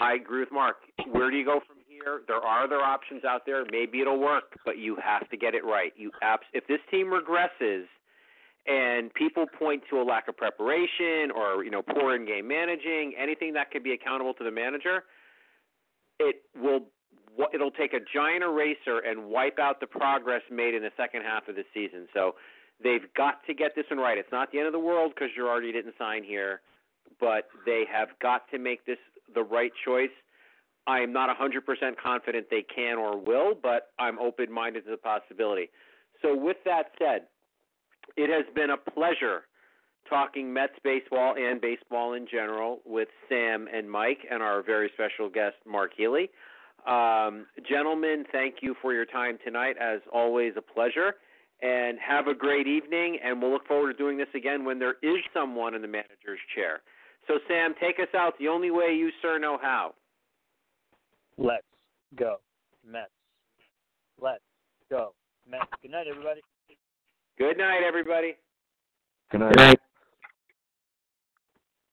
I agree with Mark. Where do you go from here. There are other options out there. Maybe it'll work, but you have to get it right. You abs- if this team regresses and people point to a lack of preparation or you know poor in-game managing, anything that could be accountable to the manager, it will it'll take a giant eraser and wipe out the progress made in the second half of the season. So they've got to get this one right. It's not the end of the world because Girardi didn't sign here, but they have got to make this the right choice. I'm not 100% confident they can or will, but I'm open minded to the possibility. So, with that said, it has been a pleasure talking Mets baseball and baseball in general with Sam and Mike and our very special guest, Mark Healey. Um, gentlemen, thank you for your time tonight. As always, a pleasure. And have a great evening. And we'll look forward to doing this again when there is someone in the manager's chair. So, Sam, take us out the only way you, sir, know how. Let's go, Mets. Let's go, Mets. Good night, everybody. Good night, everybody. Good night. Good night.